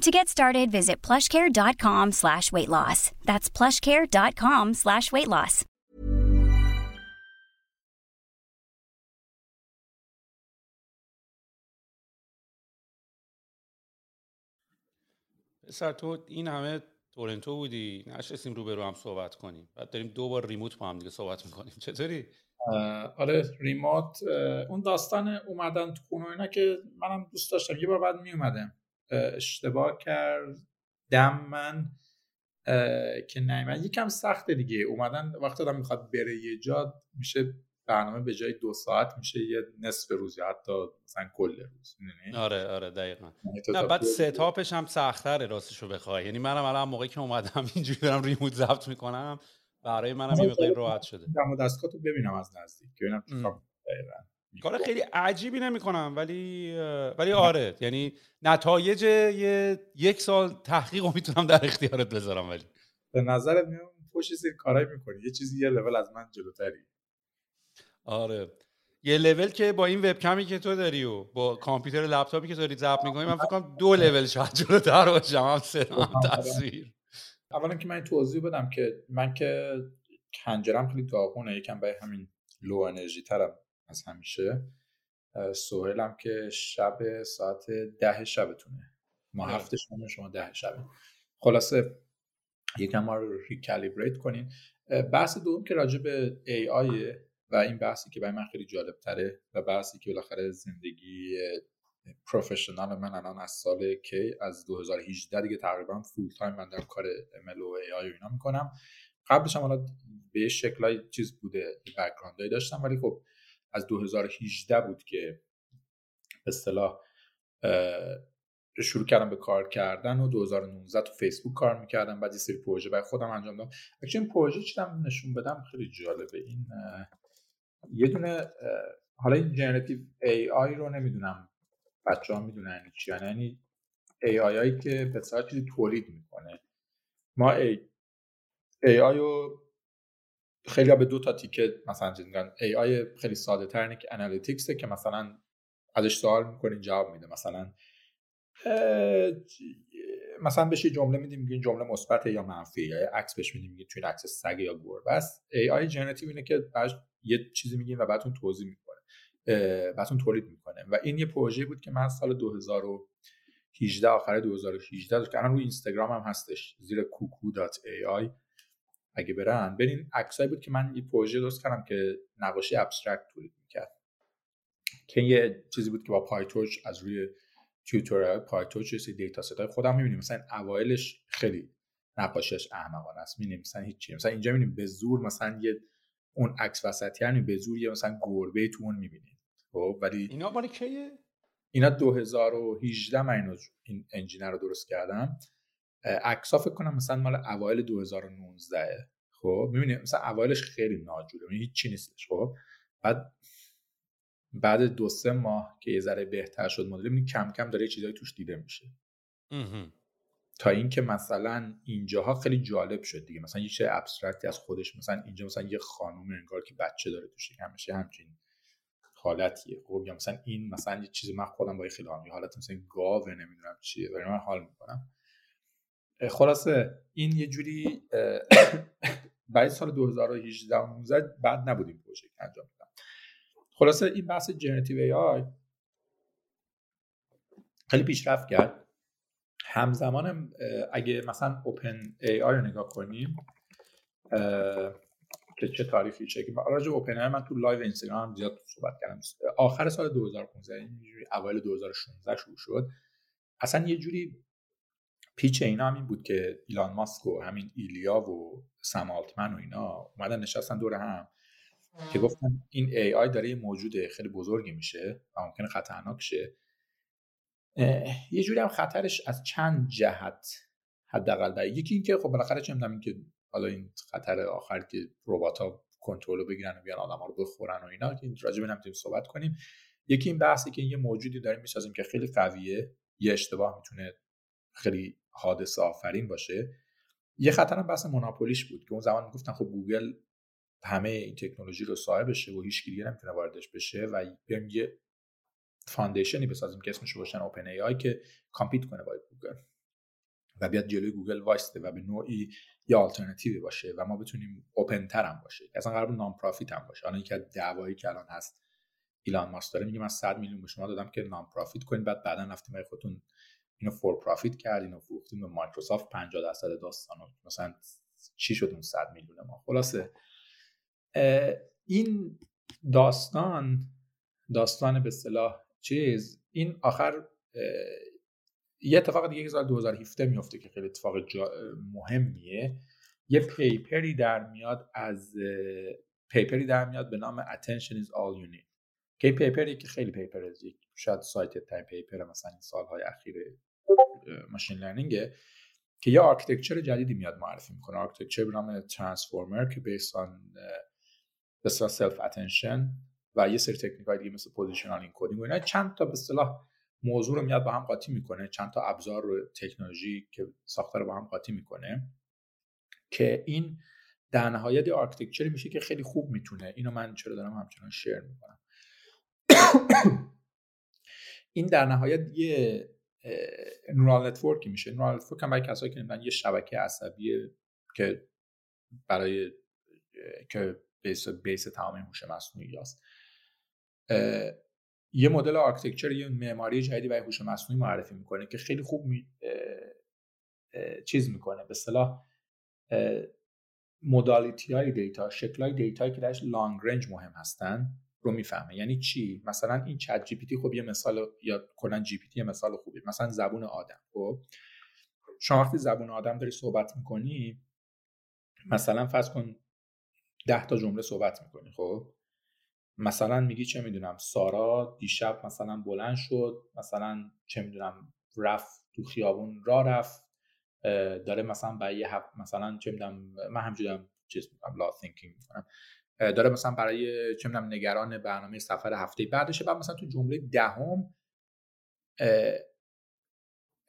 To get started, visit plushcare.com slash weight loss. That's plushcare.com slash weight loss. پسر تو این همه تورنتو بودی نشستیم رو به رو هم صحبت کنیم بعد داریم دو بار ریموت با هم دیگه صحبت می‌کنیم چطوری؟ آره ریموت اون داستان اومدن تو خونه اینا که منم دوست داشتم یه بار بعد می اومدم اشتباه کردم من که نیومد. یکم سخته دیگه. اومدن وقتی آدم می‌خواد بره یه جا میشه برنامه به جای دو ساعت میشه یه نصف روز یا حتی مثلا کل روز؟ آره آره دقیقا. یعنی نه بعد ستاپش هم سختره راستشو بخوای. یعنی منم الان موقعی که اومدم اینجوری دارم ریموت ضبط می‌کنم برای منم یه مقدار راحت شده. دم دستگاه تو ببینم از نزدیک ببینم چی ام. کار دقیقاً. کار خیلی عجیبی نمی‌کنم ولی ولی آره. یعنی نتایج یه یک سال تحقیق رو می‌تونم در اختیارت بذارم ولی. به نظرت میام پشت سر کارایی می‌کنی؟ یه چیزی یه لول از من جلوتری. آره. یه لول که با این وبکمی که تو داری و با کامپیوتر لپتاپی که داری ضبط می‌کنی من فکر کنم دو لول شاید جلوتر باشم. هم صدا هم تصویر. اولا که من توضیح بدم که من که حنجرم خیلی داغونه یکم به همین low energy ترم. از همیشه. اه، سهیلم که شب ساعت ده شبتونه. ما آره. هفت شما شما ده شبه. خلاصه یکم ما رو recalibrate کنین. بحث دوم که راجع به AI و این بحثی که برای من خیلی جالب تره و بحثی که بالاخره زندگی پروفشنال من الان از سال کی از 2018 دیگه تقریبا فول تایم من در کار ML و AI و اینا می‌کنم. قبلش هم حالا به شکلای چیز بوده بک‌گراندایی داشتم ولی خب از 2018 بود که به اصطلاح شروع کردم به کار کردن و 2019 تو فیسبوک کار می‌کردم. بعد یه سری پروژه برای خودم انجام دادم. این پروژه چیدم نشون بدم؟ خیلی جالبه. این یه دونه حالا این generative AI رو نمی‌دونم بچه ها می‌دونن یعنی چی. یعنی AI هایی که یه چیزی تولید می‌کنه. ما A, AI رو خیلی ها به دو تا تیکه مثلا میگن. AI خیلی ساده تر اینه که analytics ه که مثلا ازش سوال می‌کنین جواب میده. مثلا مثلا بهش جمله میدیم میگین جمله مثبت یا منفی. یا عکس بهش میدیم میگین تو عکس سگ یا گربه است. AI generative اینه که بعد یه چیزی میگین و بعدتون توضیح می‌کنه. اه، براتون تولید می‌کنه. و این یه پروژه بود که من سال 2018 آخر 2018 داشت که الان روی اینستاگرام هم هستش زیر kuku.ai اگه برن. برین عکسایی بود که من یه پروژه درست کردم که نقاشی abstract تولید می‌کرد. که یه چیزی بود که با PyTorch از روی tutorial PyTorch یه data set های خودم می‌بینیم. مثلا اوایلش خیلی نقاشیش احمقانه است. می‌بینیم مثلا هیچی. مثلا اینجا می‌بینیم به زور مثلا یه اون عکس وسطی یعنی به زور یه مثلا گربه تو اون می‌بینیم. خب ولی اینا مال کیه؟ اینا 2018 من اینو این engine رو درست کردم. عکسا فکر کنم مثلا مال اوایل 2019 خب می‌بینی مثلا اوایلش خیلی ناجوره یعنی هیچ چی نیستش خب. بعد بعد دو سه ماه که یه ذره بهتر شد مدل می‌بینی کم کم داره چیزایی توش دیده میشه. تا اینکه مثلا اینجاها خیلی جالب شد دیگه. مثلا یه چیز ابسترکتی از خودش مثلا اینجا مثلا یه خانم انگار که بچه داره تو شکمش همچین حالتیه. خب یا مثلا این مثلا یه چیزی من خودم با خیلی یه حالت مثلا گاوه نمی‌دونم چیه ولی من حال می‌کنم. خلاصه این یه جوری بعد سال 2018 19 بعد نبودیم پروژه انجام بدم خلاصه این بحث generative AI خیلی پیشرفت کرد. همزمان اگه مثلا OpenAI رو نگاه کنیم که چه تاریخی چه که راجع OpenAI من تو live اینستاگرام زیاد صحبت کردم. آخر سال 2015 اینجوری اوایل 2016 شروع شد. اصلا یه جوری پیچ اینا هم این بود که ایلان ماسک و همین ایلیا و سم آلتمن و اینا اومدن نشستن دور هم که گفتن این ای آی داره یه موجود خیلی بزرگی میشه و ممکنه خطرناک شه. یه جوری هم خطرش از چند جهت حداقل در یکی اینکه خب بالاخره چه می‌دونم اینکه حالا این خطر آخر که ربات ها کنترل رو بگیرن و بیان آدم رو بخورن و اینا که راجع به صحبت کنیم. یکی این بحثی که یه موجودی داریم می‌سازیم که خیلی قویه یه اشتباه می‌تونه خیلی حادثه آفرین باشه. یه خطر هم بحث monopoly ش بود که اون زمان می‌گفتن خب گوگل همه این تکنولوژی رو صاحبشه و هیچ دیگه نمی‌تونه واردش بشه و بیایم یه foundation ی بسازیم که اسمش باشه OpenAI که compete کنه با گوگل. و بیاد جلوی گوگل وایسته و به نوعی یه آلترناتیوی باشه و ما بتونیم open تر هم باشه. اصلا قرار non-profit هم باشه. الان از دعوایی که الان هست ایلان ماسک داره میگه من 100 میلیون به شما دادم که non-profit کنید بعد بعدا رفتیم خودتون اینو فور پرافیت کرد اینو فروختیم به مایکروسافت 50 درصد داستان مثلا چی شد اون 100 میلیون ما؟ خلاصه. این داستان داستان به اصطلاح چیز این آخر یه اتفاق دیگه که سال 2017 میفته که خیلی اتفاق مهمیه. یه پیپری در میاد از پیپری در میاد به نام attention is all you need. که paper ی که خیلی paper از شاید cited ترین paper مثلا این سالهای اخیر machine learning ه که یه architecture جدیدی میاد معرفی می‌کنه. architecture به نام transformer که based on به self attention و یه سری تکنیک های دیگه مثل positional encoding و اینا. چند تا به اصطلاح موضوع رو میاد با هم قاطی می‌کنه. چند تا ابزار رو تکنولوژی که ساخته رو با هم قاطی می‌کنه که این در نهایت architecture ی میشه که خیلی خوب می‌تونه. اینو من چرا دارم همچنان share می‌کنم. این در نهایت یه neural network ی میشه. neural network هم برای کسایی که یه شبکه عصبی که برای که base base تمام هوش مصنوعی است یه مدل architecture یه معماری جدیدی برای هوش مصنوعی معرفی می‌کنه که خیلی خوب می... چیز می‌کنه. به اصطلاح modality های data شکل های data که درش long range مهم هستن رو می‌فهمه. یعنی چی؟ مثلا این ChatGPT خب یه مثال یا کلا GPT مثال خوبی مثلا زبون آدم خب؟ شما وقتی زبون آدم داری صحبت می‌کنی مثلا فرض کن ده تا جمله صحبت می‌کنی خب؟ مثلا میگی چه می‌دونم سارا دیشب مثلا بلند شد مثلا چه می‌دونم رفت تو خیابون راه رفت داره مثلا برای یه مثلا چه می‌دونم من همجورم چیز می‌کنم لا می‌کنم. داره مثلا برای چه می‌دونم نگران برنامه سفر هفته بعدشه بعد مثلا تو جمله دهم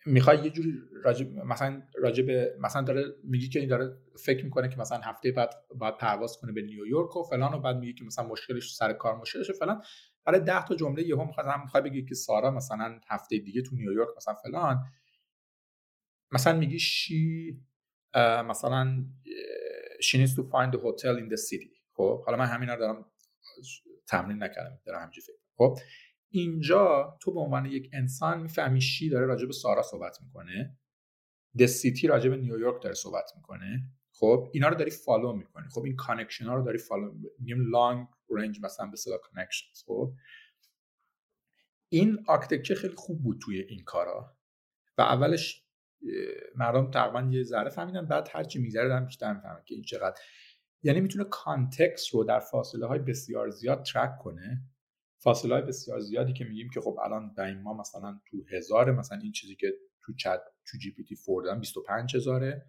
می‌خوای یه جوری راجب مثلا راجب مثلا داره میگی که این داره فکر می‌کنه که مثلا هفته بعد باید پرواز کنه به نیویورک و فلان و بعد میگه که مثلا مشکلش سر کار مشکلش فلان. برای 10 تا جمله یهو می‌خواد می‌خوای بگی که سارا مثلا هفته دیگه تو نیویورک مثلا فلان. مثلا میگی she مثلا she needs to find a hotel in the خب حالا من همینا رو دارم تمرین نکردم دارم همینجوری فکر خب اینجا تو به عنوان یک انسان می‌فهمی she داره راجع به سارا صحبت می‌کنه؟ city راجع به نیویورک داره صحبت می‌کنه. خب اینا رو داری follow می‌کنی. خب این connection ها رو داری follow میگیم long range مثلا به اصطلاح connections خب این architecture خیلی خوب بود توی این کارا. و اولش مردم تقریبا یه ذره فهمیدن بعد هرچی میگذره بیشتر می‌فهمن که این چقدر یعنی می‌تونه context رو در فاصله های بسیار زیاد track کنه. فاصله های بسیار زیادی که میگیم که خب الان در ما مثلا تو هزار مثلا این چیزی که تو چت تو GPT 4 دادن 25 هزاره.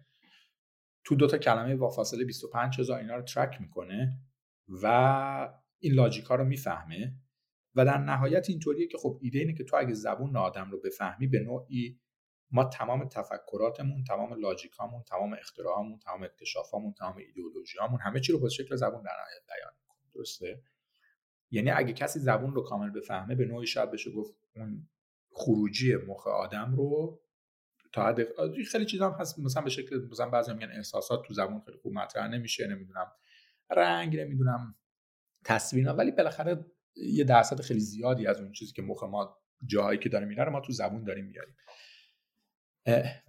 تو دو تا کلمه با فاصله 25 هزار اینا رو track می‌کنه و این لاجیک ها رو می‌فهمه. و در نهایت اینطوریه که خب ایده اینه که تو اگه زبون آدم رو بفهمی به نوعی ما تمام تفکراتمون تمام لاجیکامون تمام اختراعامون تمام اکتشافامون تمام ایدئولوژیامون همه چی رو با شکل زبون در نهایت بیان می‌کنیم درسته؟ یعنی اگه کسی زبون رو کامل بفهمه به نوعی شاید بشه گفت اون خروجی مخ آدم رو تا حد خیلی چیزا هم هست مثلا به شکل مثلا بعضی میگن احساسات تو زبون خیلی خوب مطرح نمیشه نمی‌دونم رنگ نمی‌دونم تصویر ولی بالاخره یه درصد خیلی زیادی از اون چیزی که مخ ما جاهایی که داره میره ما تو زبون داریم میاریم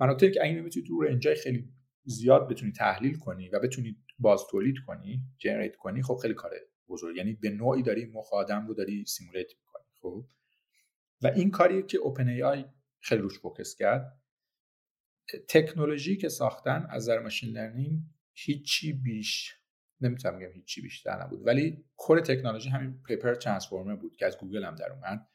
نکته که اگه می‌تونی تو range ای خیلی زیاد بتونی تحلیل کنی و بتونی باز تولید کنی generate کنی خب خیلی کار بزرگ یعنی به نوعی داری مخ آدم رو داری simulate می‌کنی خب؟ و این کاریه که OpenAI خیلی روش focus کرد تکنولوژی که ساختن از نظر machine learning هیچی بیش نمی‌تونم بگم هیچی بیشتر نبود ولی core تکنولوژی همین paper transformer بود که از گوگل هم در اومد.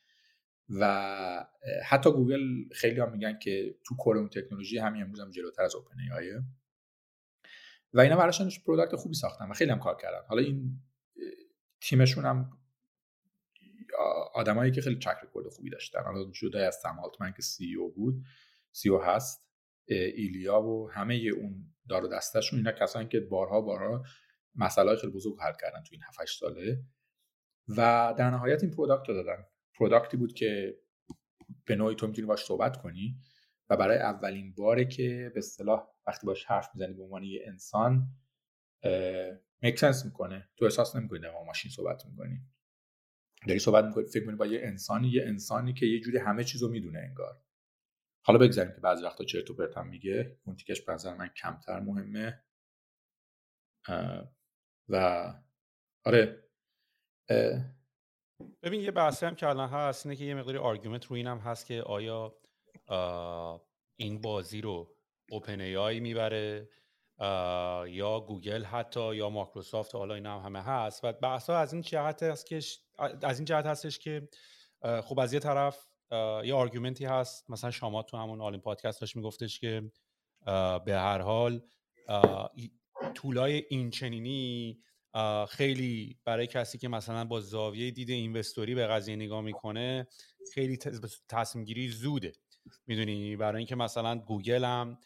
و حتی گوگل خیلی هم میگن که تو core اون تکنولوژی همین امروز هم جلوتر از OpenAI و اینا براشون product خوبی ساختن و خیلی هم کار کردن. حالا این تیمشون هم آدمایی که خیلی track record خوبی داشتن. حالا جدا از سم آلتمن که CEO بود CEO هست ایلیا و همه اون دار و دستشون اینا کسانی که بارها بارها مسئله خیلی بزرگ حل کردن تو این 7 ساله. و در نهایت این product رو دادن. product ی بود که به نوعی تو می‌تونی باش صحبت کنی و برای اولین باره که به اصطلاح وقتی باش حرف می‌زنی به عنوان یه انسان make sense می‌کنه. تو احساس نمی‌کنی با ماشین صحبت می‌کنی. داری صحبت می‌کنی فکر می‌کنی با یه انسانی یه انسانی که یه جوری همه چیزو می‌دونه انگار. حالا بگذاریم که بعضی وقتا چرت و پرت هم میگه. اون تیکش به نظر من کمتر مهمه. و آره ببین یه بحثی هم که الان هست اینه که یه مقداری argument روی اینم هست که آیا این بازی رو OpenAI می‌بره یا گوگل حتی یا مایکروسافت حالا اینا هم همه هست. و بحث از این جهت هست که از این جهت هستش که خب از یه طرف یه argument ی هست. مثلا شما تو همون All-In پادکست داشت میگفتش که به هر حال tool ای این چنینی خیلی برای کسی که مثلا با زاویه دید investor ی به قضیه نگاه می‌کنه خیلی تصمیم گیری زوده. می‌دونی برای اینکه مثلا گوگل هم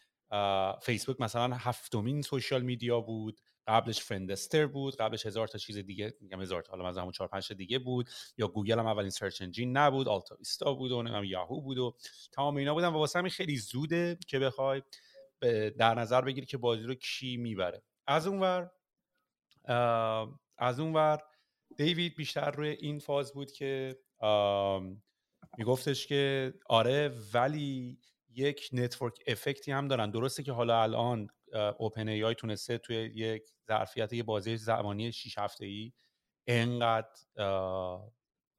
فیسبوک مثلا هفتمین social media بود قبلش Friendster بود قبلش هزار تا چیز دیگه میگم هزار تا حالا مثلا همون 4 5 دیگه بود. یا گوگل هم اولین search engine نبود آلتا ویستا بود و یاهو بود و تمام اینا بودن و واسه همین خیلی زوده که بخوای در نظر بگیری که بازی رو کی می‌بره. از اونور از اونور دیوید بیشتر روی این فاز بود که میگفتش که آره ولی یک network effect ی هم دارن. درسته که حالا الان OpenAI تونسته توی یک ظرفیت یه بازی زمانی 6 هفته ای انقدر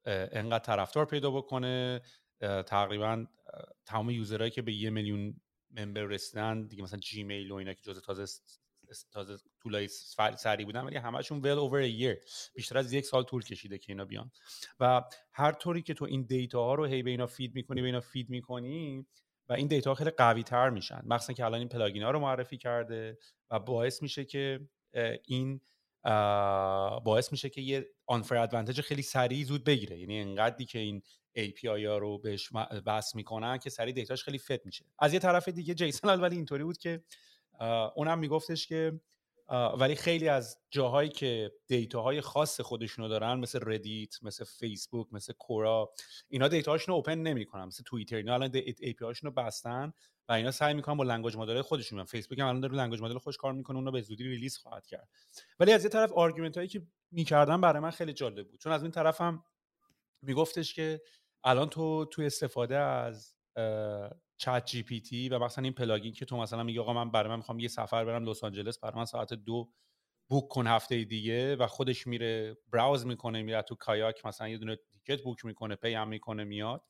انقدر طرفدار پیدا بکنه. تقریبا تمام user هایی که به یه میلیون member رسیدن دیگه مثلا جیمیل و اینا که جزء تازه تازه tool ای سری بودن ولی همشون well over a year. بیشتر از یک سال طول کشیده که اینا بیان. و هر طوری که تو این data ها رو هی به اینا feed می‌کنی به اینا feed می‌کنی و این data خیلی قوی تر میشن. مخصوصا که الان این plugin ها رو معرفی کرده و باعث میشه که این باعث میشه که یه آنفر ادوانتج خیلی سریع زود بگیره. یعنی انقدری که این API ها رو بهش بس می‌کنن که سریع دیتاش خیلی فت میشه. از یه طرف دیگه جیسون ولی اینطوری بود که اونم میگفتش که ولی خیلی از جاهایی که دیتاهای خاص خودشونو دارن مثل ردیت مثل فیسبوک مثل کورا اینا دیتاهاشون رو اوپن نمی‌کنن مثل توییتر اینا الان API هاشون رو بستن و اینا سعی می‌کنن با language model خودشون فیسبوک هم الان داره language model خودش کار می‌کنه اون رو به زودی release خواهد کرد. ولی از یه طرف argument هایی که می‌کردن برای من خیلی جالب بود. چون از این طرف هم میگفتش که الان تو توی استفاده از ChatGPT و مثلا این plugin که تو مثلا میگه آقا من برای من می‌خوام یه سفر برم لس آنجلس برای من ساعت دو book کن هفته دیگه و خودش میره browse می‌کنه میره تو Kayak مثلا یه دونه ticket book می‌کنه pay هم می‌کنه میاد.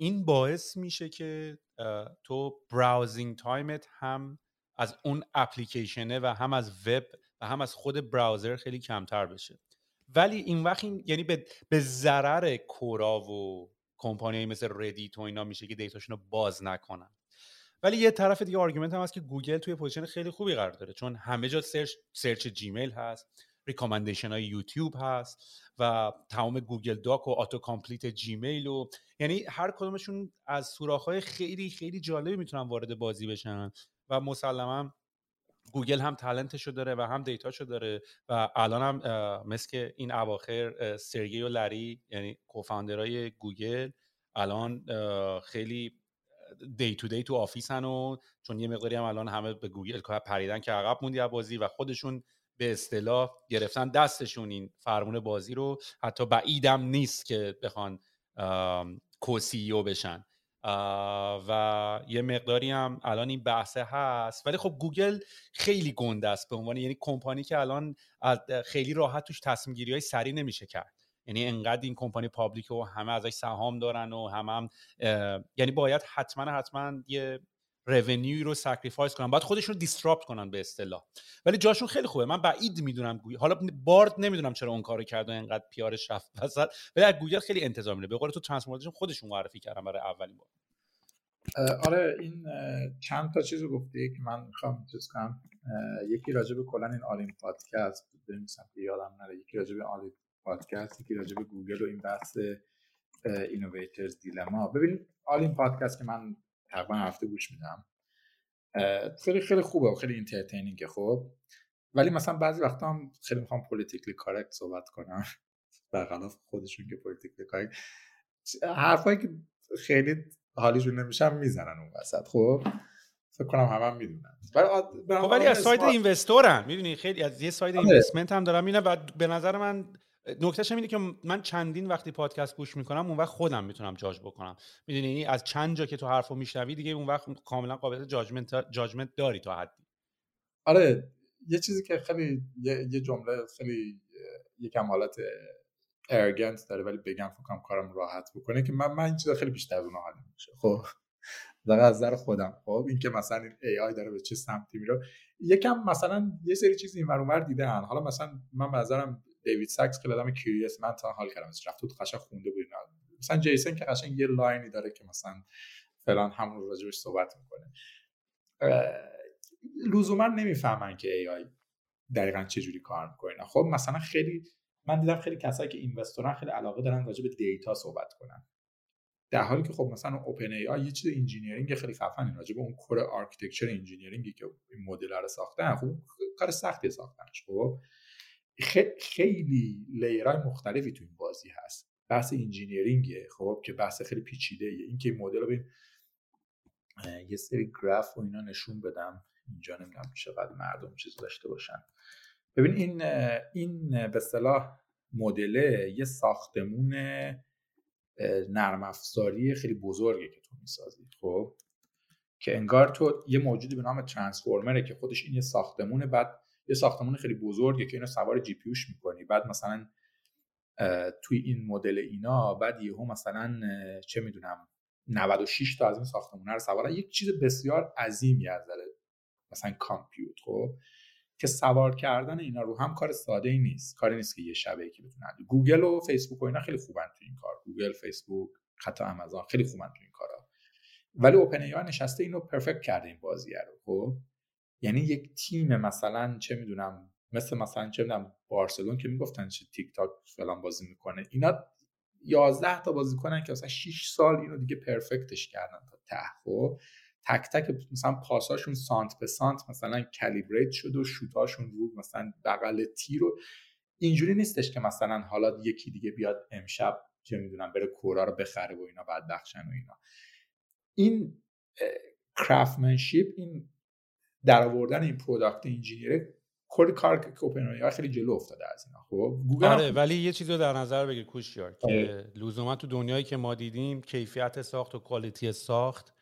این باعث میشه که تو browsing time ت هم از اون اپلیکیشنه و هم از وب و هم از خود browser خیلی کمتر بشه. ولی این وقت این یعنی به ضرر Quora و کمپانی مثل Reddit و اینا میشه که data شون رو باز نکنن. ولی یه طرف دیگه argument هم هست که گوگل توی position خیلی خوبی قرار داره چون همه جا search search جیمیل هست recommendation های یوتیوب هست و تمام Google Doc و auto complete جیمیل و یعنی هر کدومشون از سوراخ های خیلی خیلی جالبی می‌تونن وارد بازی بشن و مسلما گوگل هم talent شو داره و هم data شو داره و الان هم مثل این اواخر سرگی و لری یعنی cofounder های گوگل الان خیلی day to day تو office ن و چون یه مقداری هم الان همه به گوگل پریدن که عقب موندی بازی و خودشون به اصطلاح گرفتن دستشون این فرمون بازی رو حتی بعیدم نیست که بخوان کوسیو بشن. و یه مقداری هم الان این بحثه هست. ولی خب گوگل خیلی گنده است به عنوان یعنی کمپانی که الان خیلی راحت توش تصمیم گیری های سریع نمیشه کرد. یعنی انقدر این کمپانی public و همه ازش سهام دارن و همه هم یعنی باید حتما حتما یه revenue ی رو sacrifice کنن. باید خودشون رو disrupt کنن به اصطلاح. ولی جاشون خیلی خوبه. من بعید می‌دونم گوگل حالا بارد نمی‌دونم چرا اون کارو کرد و انقدر PR ش رفت وسط. ولی از گوگل خیلی انتظار میره به قول تو transformer شون خودشون معرفی کردن برای اولین بار. آره این چند تا چیز رو گفتی که من می‌خوام چیز کنم. یکی راجع به کلا این All-In پادکست. بنویسم که یادم نره. یکی راجع به All-In پادکست یکی راجع به گوگل و این بحث innovator's dilemma ببین All-In پادکست که من تقریبا هفته گوش میدم. خیلی خیلی خوبه و خیلی entertaining ه خب. ولی مثلا بعضی وقتا هم خیلی می‌خوام politically correct صحبت کنم. برخلاف خودشون که پولیتیکلی کارکت حرفایی که خیلی حالیشون نمیشم می‌زنن اون وسط خب؟ فکر کنم همه هم می‌دونن. خب ولی از سایت اینوستورن می‌دونی؟ خیلی از یه سایت اینوستمنت هم دارم. می‌بینم و به نظر من نکتهش اینه که من چندین وقتی پادکست گوش می‌کنم اون وقت خودم می‌تونم جاج بکنم. می‌دونی؟ یعنی از چند جا که تو حرفو میشنوی دیگه اون وقت کاملا قابلیت جاجمنت جاجمنت داری تا حدی. آره یه چیزی که خیلی یه, جمله خیلی یکم حالت arrogant داره ولی بگم فکرم کارم راحت بکنه که من من این چیزا خیلی بیشتر از اون حال میشه خب در از نظر خودم. خب این که مثلا این AI داره به چه سمتی میره. یکم مثلا یه سری چیز این ور دیدن. حالا مثلا من به نظرم دیوید ساکس خیلی آدم curious ه من تا حال کردم. رفت تو قشنگ خونده بود. مثلا جیسن که قشنگ یه line ی داره که مثلا فلان همون راجبش صحبت می‌کنه. لزوما نمی‌فهمن که AI دقیقا چه جوری کار می‌کنه. خب مثلا خیلی من دیدم خیلی کسایی که investor ن خیلی علاقه دارن راجع به data صحبت کنن. در حالی که خب مثلا OpenAI یه چیز engineering خیلی خفنی راجع به اون core architecture engineering ی که این مدل رو ساختن خب کار سختی ساختنش خب؟ خیلی layer های مختلفی تو این بازی هست. بحث engineering ه. خب که بحث خیلی پیچیده ایه این مدل رو یه سری گراف و اینا نشون بدم. اینجا نمی‌دونم چقدر مردم چیز داشته باشن. ببین این این به اصطلاح مدله یه ساختمون نرم افزاری خیلی بزرگه که تو می‌سازی. خب که انگار تو یه موجودی به نام ترانسفورمره که خودش این یه ساختمونه بعد یه ساختمون خیلی بزرگه که اینو سوار جی پیوش می‌کنی. بعد مثلا توی این مدل اینا بعد یهو مثلا چه می‌دونم 96 تا از این ساختمون رو سوار یک چیز بسیار عظیمی از مثلا compute خب که سوار کردن اینا رو هم کار ساده ای نیست. کاری نیست که یه شبه که بتونن گوگل و فیسبوک و اینا خیلی خوبن تو این کار. گوگل فیسبوک حتی آمازون خیلی خوبن تو این کارا. ولی OpenAI نشسته اینو perfect کرده این بازیه رو خب. یعنی یک تیم مثلا چه می‌دونم مثل مثلا چه می‌دونم بارسلون که می‌گفتن چه تیکی تاکا فلان بازی می‌کنه. اینا 11 تا بازی کنن که مثلا 6 سال اینو دیگه perfect ش کردن تا ته خب. تک تک مثلا پاساشون سانت به سانت مثلا calibrate شد و شوتاشون رو مثلا بغل تیر رو اینجوری نیستش که مثلا حالا یکی دیگه بیاد امشب چه می‌دونم بره کورا رو بخره و اینا بعد بخشن و اینا. این craftsmanship این در آوردن این product engineer کلی کار که خیلی جلو افتاده از اینا. خب گوگل آره ولی یه چیزی رو در نظر بگیر کوشیار که آره. لزوما تو دنیایی که ما دیدیم کیفیت ساخت و quality ساخت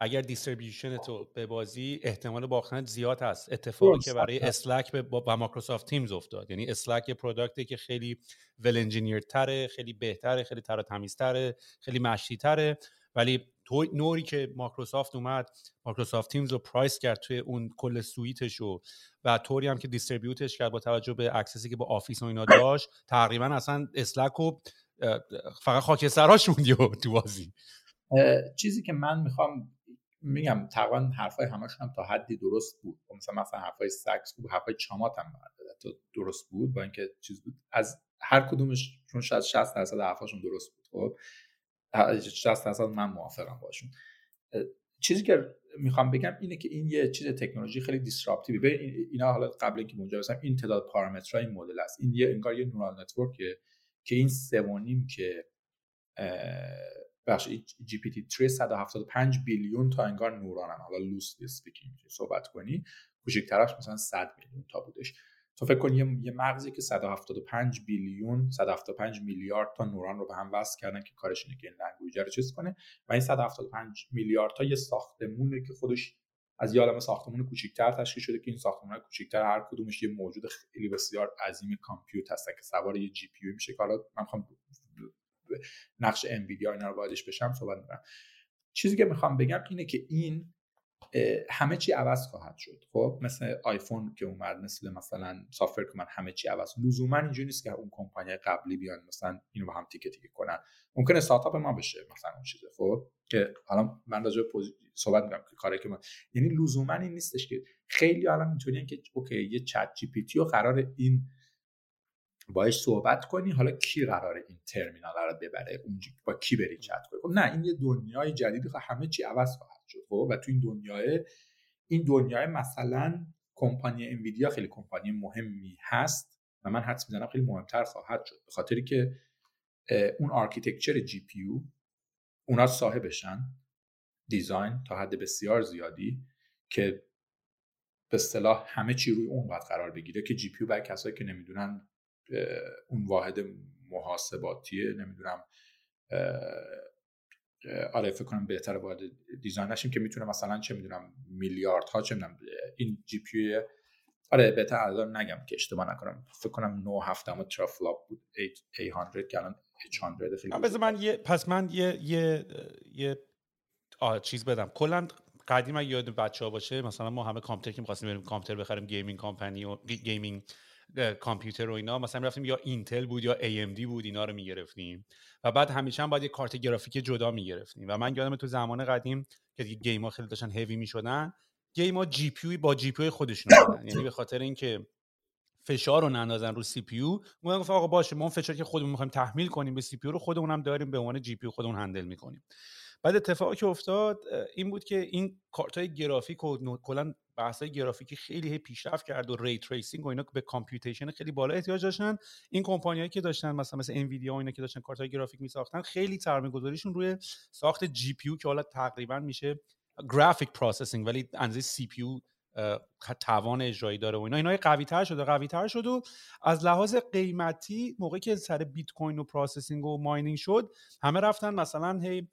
اگر distribution تو به بازی احتمال باختن زیاد هست. اتفاقی که برای Slack با Microsoft Teams افتاد. یعنی Slack یه product ی که خیلی well-engineered تره خیلی بهتره خیلی تر تمیزتره خیلی مشتی تره ولی جوری که مایکروسافت اومد Microsoft Teams رو price کرد توی اون کل suite ش رو و طوری هم که distribute ش کرد با توجه به access ی که با آفیس و اینا داشت تقریبا اصلا Slack و فقط خاکستراش موندی تو بازی. چیزی که من می‌خوام میگم تقریبا حرفای همشون هم تا حدی درست بود. خب مثلا مثلا حرفای سکس بود حرفای چامات هم تا درست بود با اینکه چیز بود. از هر کدومش چون شاید 60 درصد حرفاشون درست بود خب. 60 درصد من موافقم باشون. چیزی که می‌خوام بگم اینه که این یه چیز تکنولوژی خیلی disruptive ی به اینا حالا قبل اینکه منجر بشم این تعداد پارامترهای این مدل است. این یه انگار یه neural network ه که این سوانیم که بخش GPT 3 175 billion تا انگار neuron ن. حالا loosely speaking صحبت کنی کوچکترش مثلا 100 میلیون تا بودش. تو فکر کن یه مغزی که 175 billion 175 میلیارد تا neuron رو به هم وصل کردن که کارش اینه که این رو چیز کنه و این 175 میلیارد تا یه ساختمونه که خودش از یه عالمه ساختمون کوچیک‌تر تشکیل شده که این ساختمون کوچیک‌تر هر کدومش یه موجود خیلی بسیار عظیم کامپیوت هستن که سوار یه جی پی میشه که حالا من می‌خوام نقش انویدیا اینا رو واردش بشم صحبت می‌کنم. چیزی که می‌خوام بگم اینه که این همه چی عوض خواهد شد. خب مثل آیفون که اومد مثل مثلا سافر که من همه چی عوض. لزوما اینجوری نیست که اون کمپانی قبلی بیان مثلا اینو با هم تیکه تیکه کنن. ممکنه استارتاپ ما بشه مثلا اون چیزه خب؟ که حالا من راجع به صحبت می‌کنم که کاری که ما یعنی لزوما این نیستش که خیلی الان اینطوریه که OK یه ChatGPT و قرار این باش صحبت کنی حالا کی قرار این ترمینال رو ببره؟ اونجا با کی بری چت کنی؟ خب نه این یه دنیای جدیدی همه چی عوض خواهد شد خب؟ و تو این دنیای این دنیای مثلا کمپانی انویدیا خیلی کمپانی مهمی هست و من حدس می‌زنم خیلی مهمتر خواهد شد به خاطری که اون آرکیتکچر جی پی یو اونا صاحبشن دیزاین تا حد بسیار زیادی که به اصطلاح همه چی روی اون باید قرار بگیره که جی پی برای کسایی که نمی‌دونن اون واحد محاسباتیه نمی‌دونم آره فکر کنم بهتر باید دیزاین نشیم که می‌تونه مثلا چه می‌دونم میلیارد ها چه می‌دونم این جی پی آره بهتر الان نگم که اشتباه نکنم. فکر کنم 9 هفته اما ترافلاپ بود. H100 که الان H100 خیلی من یه پس من یه یه یه چیز بدم. کلا قدیم یاد بچه ها باشه مثلا ما همه کامپیوتر که می‌خواستیم بریم کامپیوتر بخریم gaming company و gaming کامپیوتر و اینا. مثلا رفتیم یا اینتل بود یا AMD بود اینا رو می‌گرفتیم. و بعد همیشه هم باید یه کارت گرافیک جدا می‌گرفتیم. و من یادم تو زمان قدیم که دیگه game ها خیلی داشتن هوی می‌شدن ها GPU با GPU خودشون بودن یعنی به خاطر اینکه فشار رو نندازن رو CPU گفت آقا باشه ما اون فشار که خودمون می‌خوایم تحمیل کنیم به CPU رو خودمون هم داریم به عنوان GPU خودمون handle می‌کنیم. بعد اتفاقی که افتاد این بود که این کارت های گرافیک و کلا بحث های گرافیکی خیلی پیشرفت کرد و ray tracing و اینا به computation خیلی بالا احتیاج داشتن. این کمپانیایی که داشتن مثلا مثل انویدیا و اینا که داشتن کارت های گرافیک میساختن خیلی سرمایه‌گذاریشون روی ساخت GPU که حالا تقریبا میشه graphic processing ولی اندازه CPU توان اجرایی داره و اینا. اینا قوی تر شده قوی تر شد و از لحاظ قیمتی موقعی که سر بیت کوین و processing و mining شد همه رفتن مثلا هی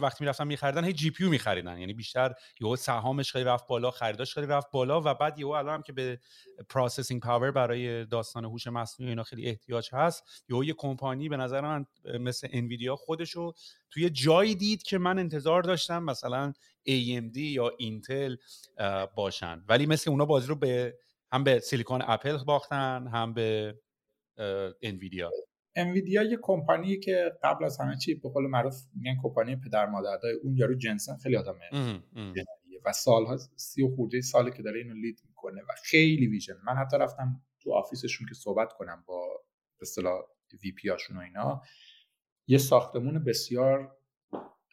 وقتی می‌رفتن میخریدن هی GPU میخریدن. یعنی بیشتر یهو سهامش خیلی رفت بالا خریداش خیلی رفت بالا و بعد یهو الان هم که به processing power برای داستان هوش مصنوعی اینا خیلی احتیاج هست یهو یه کمپانی به نظر من مثل انویدیا خودشو توی جایی دید که من انتظار داشتم مثلا AMD یا اینتل باشن. ولی مثل اونا بازی رو به هم به silicon اپل باختن هم به انویدیا انویدیا یه کمپانی که قبل از همه چی به قول معروف میگن کمپانی پدر مادرداره اون یارو جنسن. خیلی آدم و سالها سی و خورده ساله که داره اینو lead می‌کنه و خیلی vision. من حتی رفتم تو office شون که صحبت کنم با به اصطلاح VP و اینا. یه ساختمون بسیار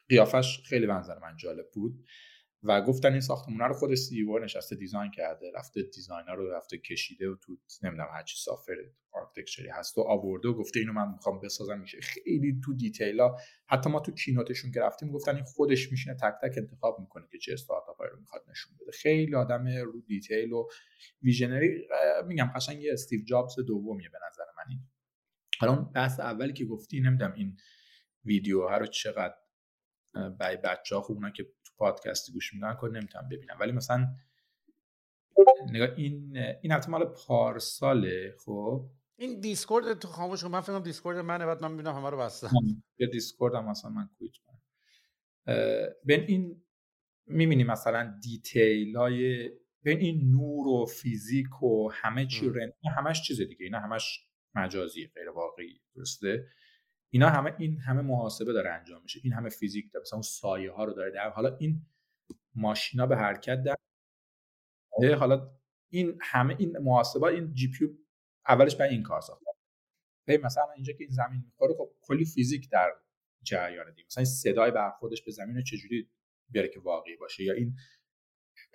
قیافش خیلی به نظر من جالب بود. و گفتن این ساختمون رو خود CEO نشسته design کرده رفته designer رو رفته کشیده و تو نمی‌دونم هر چی software architecture ی هست و آورده و گفته اینو من می‌خوام بسازم میشه. خیلی تو detail ا حتی ما تو keynote شون که رفتیم گفتن این خودش میشینه تک تک انتخاب می‌کنه که چه استارتاپ رو می‌خواد نشون بده. خیلی آدم رو detail و visionary میگم قشنگ یه استیو جابز دومیه به نظر من این. حالا بحث اولی که گفتی نمی‌دونم این ویدیو ها رو چقدر برای بچه ها خوب که تو پادکستی گوش میدن کن نمی‌تونم ببینم. ولی مثلا نگاه این این حتی مال پارساله خب؟ این دیسکورد تو خاموش من فکرم دیسکورد منه بعد من می‌بینم همه رو بستم. به دیسکورد هم مثلا من کویت کنم. بین این می‌بینی مثلا دیتیل های بین این نور و فیزیک و همه چی رن همش چیز دیگه اینا همش مجازی غیر واقعی درسته؟ اینا همه این همه محاسبه داره انجام میشه این همه فیزیک داره مثلا اون سایه ها رو داره در حالا این ماشینا به حرکت در حالا این همه این محاسبات این جی پی اولش برای این کار ساخته. مثلا اینجا که این زمین می‌خوره خب کلی فیزیک در جریان دیگه. مثلا صدای برخوردش به زمین چجوری بیاره که واقعی باشه؟ یا این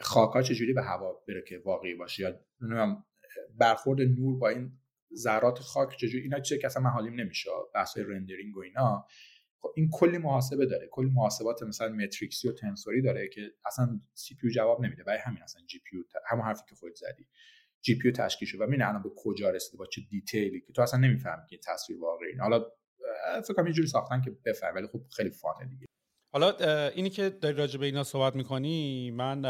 خاکا چجوری به هوا بره که واقعی باشه؟ یا برخورد نور با این ذرات خاک چجوری اینا چیزی که اصلا من نمیشه بحث rendering و اینا. خب این کلی محاسبه داره. کلی محاسبات مثلا matrix ی و تنسوری داره که اصلا CPU جواب نمیده. برای همین اصلا GPU همون حرفی که خودت زدی. GPU تشکیل شده. و ببین الان به کجا رسیده با چه detail ی که تو اصلا نمی‌فهمی که تصویر واقعی حالا فکر کنم یه جوری ساختن که بفهم ولی خب خیلی fun ه دیگه. حالا اینی که داری راجع به اینا صحبت می‌کنی من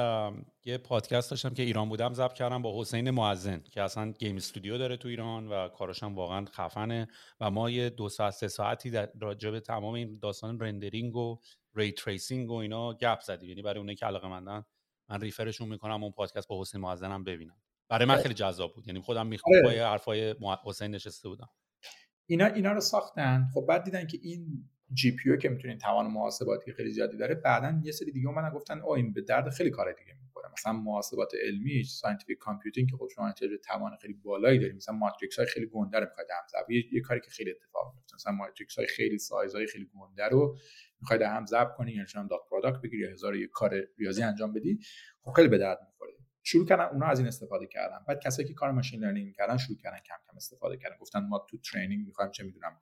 یه پادکست داشتم که ایران بودم ضبط کردم با حسین معزن که اصلا game studio داره تو ایران و کارش هم واقعا خفنه و ما یه دو ساعت سه ساعتی راجع به تمام این داستان rendering و ray tracing و اینا گپ زدیم. یعنی برای اونایی که علاقه مندن من refer شون می‌کنم اون پادکست با حسین معزن ببینم برای من خیلی جذاب بود. یعنی خودم می‌خوام با حرفای حسین نشسته بودم. اینا اینا رو ساختن. خب بعد دیدن که این GPU که می‌تونین توان محاسباتی خیلی زیادی داره بعدا یه سری دیگه اومدن گفتن او این به درد خیلی کار دیگه می‌خوره. مثلا محاسبات علمی scientific computing که خب شما احتیاج توان خیلی بالایی داریم مثلا matrix های خیلی گنده رو می‌خواید هم ضرب یه،, کاری که خیلی اتفاق میفته مثلا matrix های خیلی سایز های خیلی گنده رو می‌خواید هم ضرب کنی یعنی شما dot product بگیری یا هزار یک کار ریاضی انجام بدی خب خیلی به درد می‌خوره. شروع کردن اونا از این استفاده کردن. بعد کسایی که کار machine learning می‌کردن شروع کردن کم کم استفاده کردن. گفتن ما تو training می‌خوایم چه می‌دونم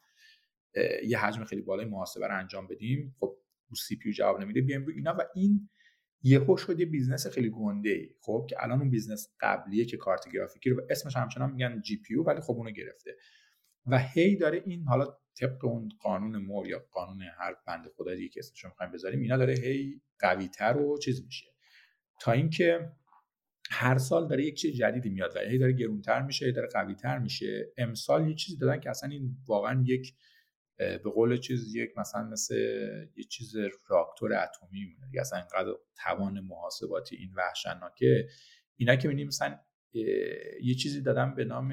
یه حجم خیلی بالای محاسبه رو انجام بدیم. خب رو CPU جواب نمیده بیایم رو اینا و این یهو شد یه business خیلی گنده ای خب که الان اون business قبلیه که کارت گرافیکی رو اسمش همچنان میگن GPU ولی خب اونو گرفته. و هی داره این حالا طبق اون قانون مور یا قانون هر بنده خدا دیگه که اسمش می‌خوایم بذاریم اینا داره هی قوی تر و چیز میشه. تا اینکه هر سال داره یک چیز جدیدی میاد و هی داره گرونتر میشه هی داره قویتر میشه. امسال یه چیزی دادن که اصلا این واقعا یک به قول چیز یک مثلا مثل یه چیز راکتور اتمی میمونه اصلا اینقدر توان محاسباتی این وحشتناکه. اینا که می‌بینیم مثلا یه چیزی دادم به نام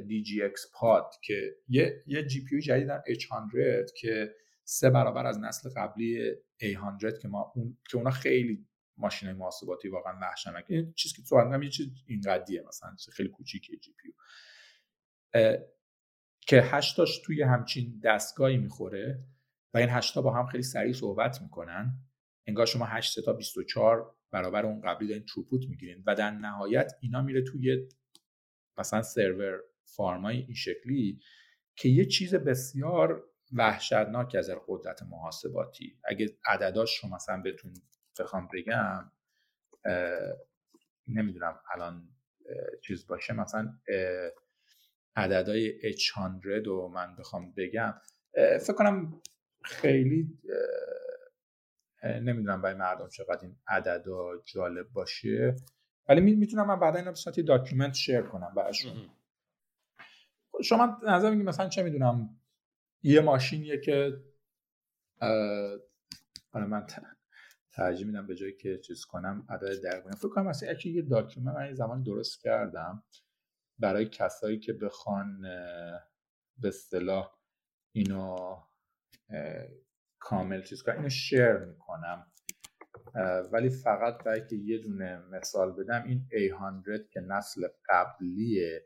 DGX پاد که یه یه جی پی جدیدن H100 که سه برابر از نسل قبلی A100 که ما اون که اونا خیلی ماشین محاسباتی واقعا وحشتناک این چیزی که تو یه چیز اینقدیه مثلا خیلی کوچیکه جی پی که هشتاش توی همچین دستگاهی می‌خوره و این هشتا با هم خیلی سریع صحبت می‌کنن. انگار شما 8 تا 24 برابر اون قبلی دارین تروپوت می‌گیرین و در نهایت اینا میره توی مثلا سرور فارمای این شکلی که یه چیز بسیار وحشتناک از قدرت محاسباتی. اگه عدداش رو مثلا بهتون بخوام بگم نمی‌دونم الان چیز باشه مثلا عددهای H100 رو من بخوام بگم فکر کنم خیلی نمی‌دونم برای مردم چقدر این عددا جالب باشه ولی می‌تونم من بعدا اینا به داکیومنت شیر کنم براشون. شما نظر میگی مثلا چه می‌دونم یه ماشینیه که من ترجیح میدم به جایی که چیز کنم عدد درگونه فکر کنم مثلا یه داکیومنت من زمان درست کردم. برای کسایی که بخوان به اصطلاح اینو کامل چیز کنم اینو share می‌کنم. ولی فقط برای که یه دونه مثال بدم این A100 که نسل قبلی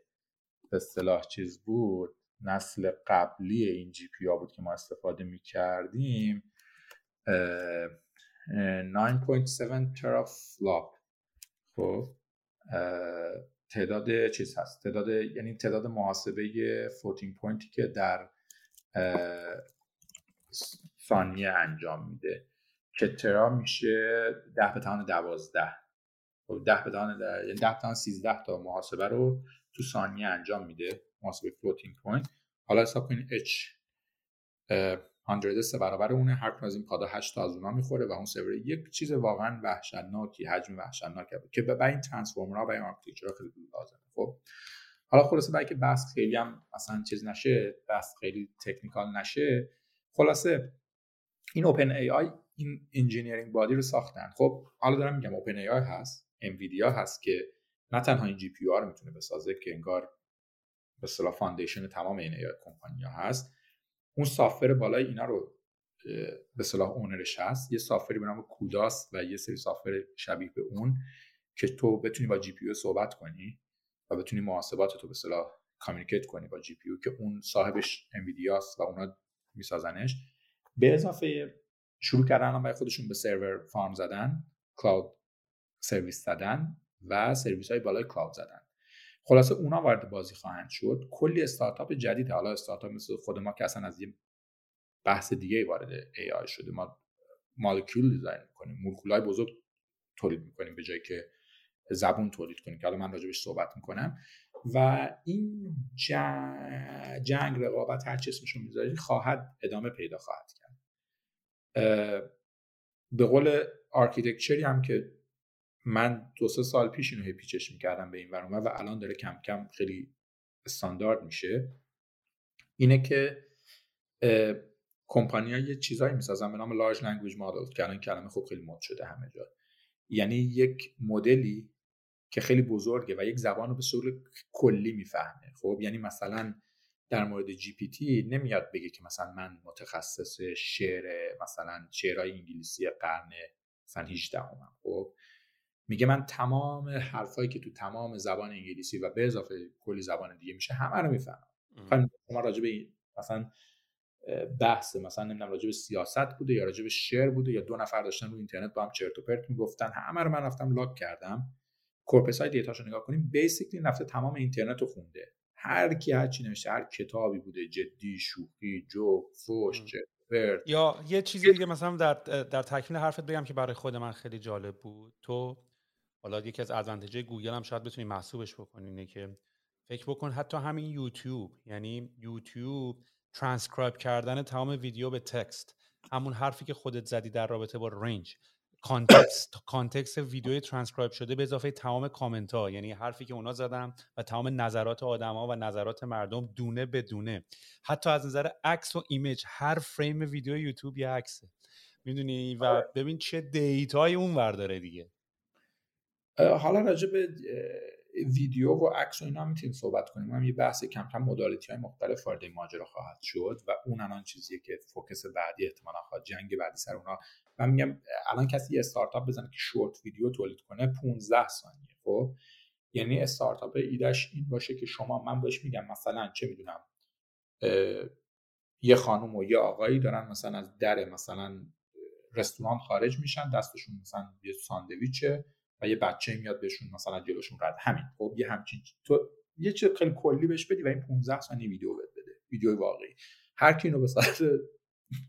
به اصطلاح چیز بود نسل قبلی این GPU بود که ما استفاده می کردیم 9.7 teraflop خب تعداد چیز هست. تعداد یعنی تعداد محاسبه floating point ی که در ثانیه انجام میده که tera میشه ده به توان دوازده. خب ده به توان یعنی ده به سیزده تا محاسبه رو تو ثانیه انجام میده محاسبه floating point. حالا حساب کنید H 100 سه برابر اونه. هر از این pod ا 8 تا از اونها می‌خوره و اون سرور یک چیز واقعا وحشتناکی حجم وحشتناکه که به این transformer ها و این architecture خیلی لازمه. خب؟ حالا خلاصه برای که بحث خیلی هم مثلا چیز نشه بحث خیلی technical نشه خلاصه این OpenAI این engineering body رو ساختن. خب حالا دارم میگم OpenAI هست انویدیا هست که نه تنها این GPU رو می‌تونه بسازه که انگار به اصطلاح foundation تمام این AI کمپانیا هست. اون software بالای اینا رو به اصطلاح owner ش هست یه software ی به نام CUDA ست و یه سری software شبیه به اون که تو بتونی با GPU صحبت کنی و بتونی محاسبات تو به اصطلاح communicate کنی با GPU که اون صاحبش انویدیاست و اونا میسازنش. به اضافه شروع کردن برای خودشون به server farm زدن cloud service زدن و سرویس های بالای cloud زدن. خلاصه اونا وارد بازی خواهند شد. کلی استارتاپ جدید حالا استارتاپ مثل خود ما که اصلا از یه بحث دیگه وارد AI شده. ما مالکول دیزاین می‌کنیم. مولکول های بزرگ تولید می‌کنیم به جایی که زبون تولید کنیم که حالا من راجبش صحبت می‌کنم. و این جنگ, رقابت هر چی اسمشو می‌ذاری خواهد ادامه پیدا خواهد کرد. به قول آرکیتکچری هم که من دو سه سال پیش اینو پیچش می‌کردم به این ورون و الان داره کم کم خیلی استاندارد میشه. اینه که کمپانی ها یه چیزایی می‌سازن به نام large language model که الان کلمه خوب خیلی مد شده همه جا. یعنی یک مدلی که خیلی بزرگه و یک زبان رو به صورت کلی می‌فهمه. خب یعنی مثلا در مورد GPT نمیاد بگه که مثلا من متخصص شعر مثلا شعرهای انگلیسی قرن مثلا 18 همم خب میگه من تمام حرفایی که تو تمام زبان انگلیسی و به اضافه کلی زبان دیگه میشه همه رو می‌فهمم. شما راجع به مثلا بحث مثلا نمی‌دونم راجع به سیاست بوده یا راجع به شعر بوده یا دو نفر داشتن رو اینترنت با هم چرت و پرت می‌گفتن همه رو من رفتم log کردم. corpus های data شو نگاه کنیم basically رفته تمام اینترنت رو خونده. هر کی هر چی نوشته هر کتابی بوده جدی شوخی جو فوش چرت یا یه چیزی دیگه مثلا در در تکمیل حرفت بگم که برای خود من خیلی جالب بود. تو حالا یکی از advantage گوگل هم شاید بتونی محسوبش بکنی اینه که فکر بکن حتی همین یوتیوب یعنی یوتیوب ترانسکرایب کردن تمام ویدیو به text همون حرفی که خودت زدی در رابطه با range context context ویدیوی ترانسکرایب شده به اضافه تمام کامنت ها یعنی حرفی که اونا زدن و تمام نظرات آدما و نظرات مردم دونه به دونه. حتی از نظر عکس و image هر فریم ویدیو یوتیوب یه عکسه. می‌دونی؟ و آره. ببین چه data ی اون ورداره دیگه. حالا راجع به ویدیو و عکس و اینا می‌تونیم صحبت کنیم. هم یه بحث کم کم مدالیتی های مختلف وارد ماجرا خواهد شد و اون الان چیزیه که فوکس بعدی احتمالا خواهد جنگ بعدی سر اونا. من میگم الان کسی یه استارتاپ بزنه که شورت ویدیو تولید کنه 15 ثانیه خب؟ یعنی استارتاپ ایدش این باشه که شما من بهش میگم مثلا چه می‌دونم یه خانم و یه آقایی دارن مثلا از در مثلا رستوران خارج میشن دستشون مثلا یه ساندویچه و یه بچه میاد بهشون مثلا جلوشون رد. همین. خب یه همچین تو یه چیز خیلی کلی بهش بدی و این 15 ثانیه ویدیو بده بده. ویدیو واقعی. هر کی اینو به صورت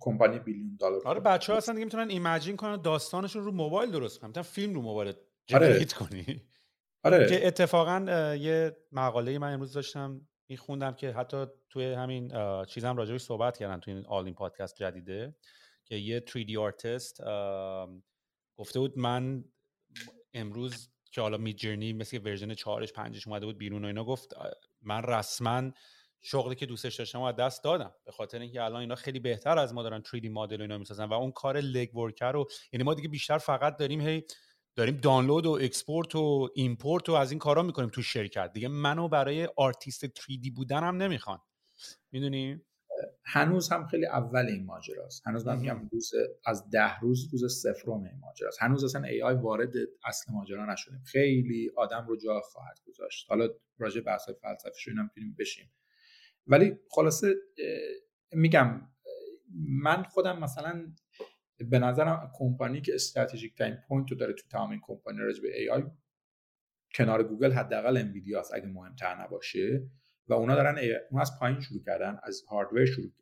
کمپانی بیلیون دلار آره بچه ها اصلا دیگه می‌تونن ایمیجین کنن داستانشون رو موبایل درست کنن. می‌تونن فیلم رو موبایل جنریت آره. کنی. آره. که اتفاقا یه مقاله من امروز داشتم میخوندم که حتی توی همین چیزم راجبش صحبت کردن توی این All-In پادکست جدیده که یه 3D آرتیست گفته بود من امروز که حالا Midjourney مثل version 4 5 اومده بود بیرون و اینا گفت من رسما شغلی که دوستش داشتم از دست دادم. به خاطر اینکه الان اینا خیلی بهتر از ما دارن 3D مدل و اینا می‌سازن و اون کار leg work رو یعنی ما دیگه بیشتر فقط داریم هی داریم دانلود و export و import و از این کارا می‌کنیم تو شرکت. دیگه منو برای آرتیست 3D بودنم نمی‌خوان. می‌دونی؟ هنوز هم خیلی اول این ماجراست. هنوز من میگم روز از ده روز روز صفرم این ماجراست. هنوز اصلا AI وارد اصل ماجرا نشدیم. خیلی آدم رو جا خواهد گذاشت. حالا راجع بحث فلسفی اینا می‌تونیم بشیم. ولی خلاصه میگم من خودم مثلا به نظرم کمپانی که استراتژیک ترین point رو داره تو تمام این کمپانی راجع به AI کنار گوگل حداقل انویدیا اگه مهمتر نباشه. و اونا دارن اون از پایین شروع کردن از hardware شروع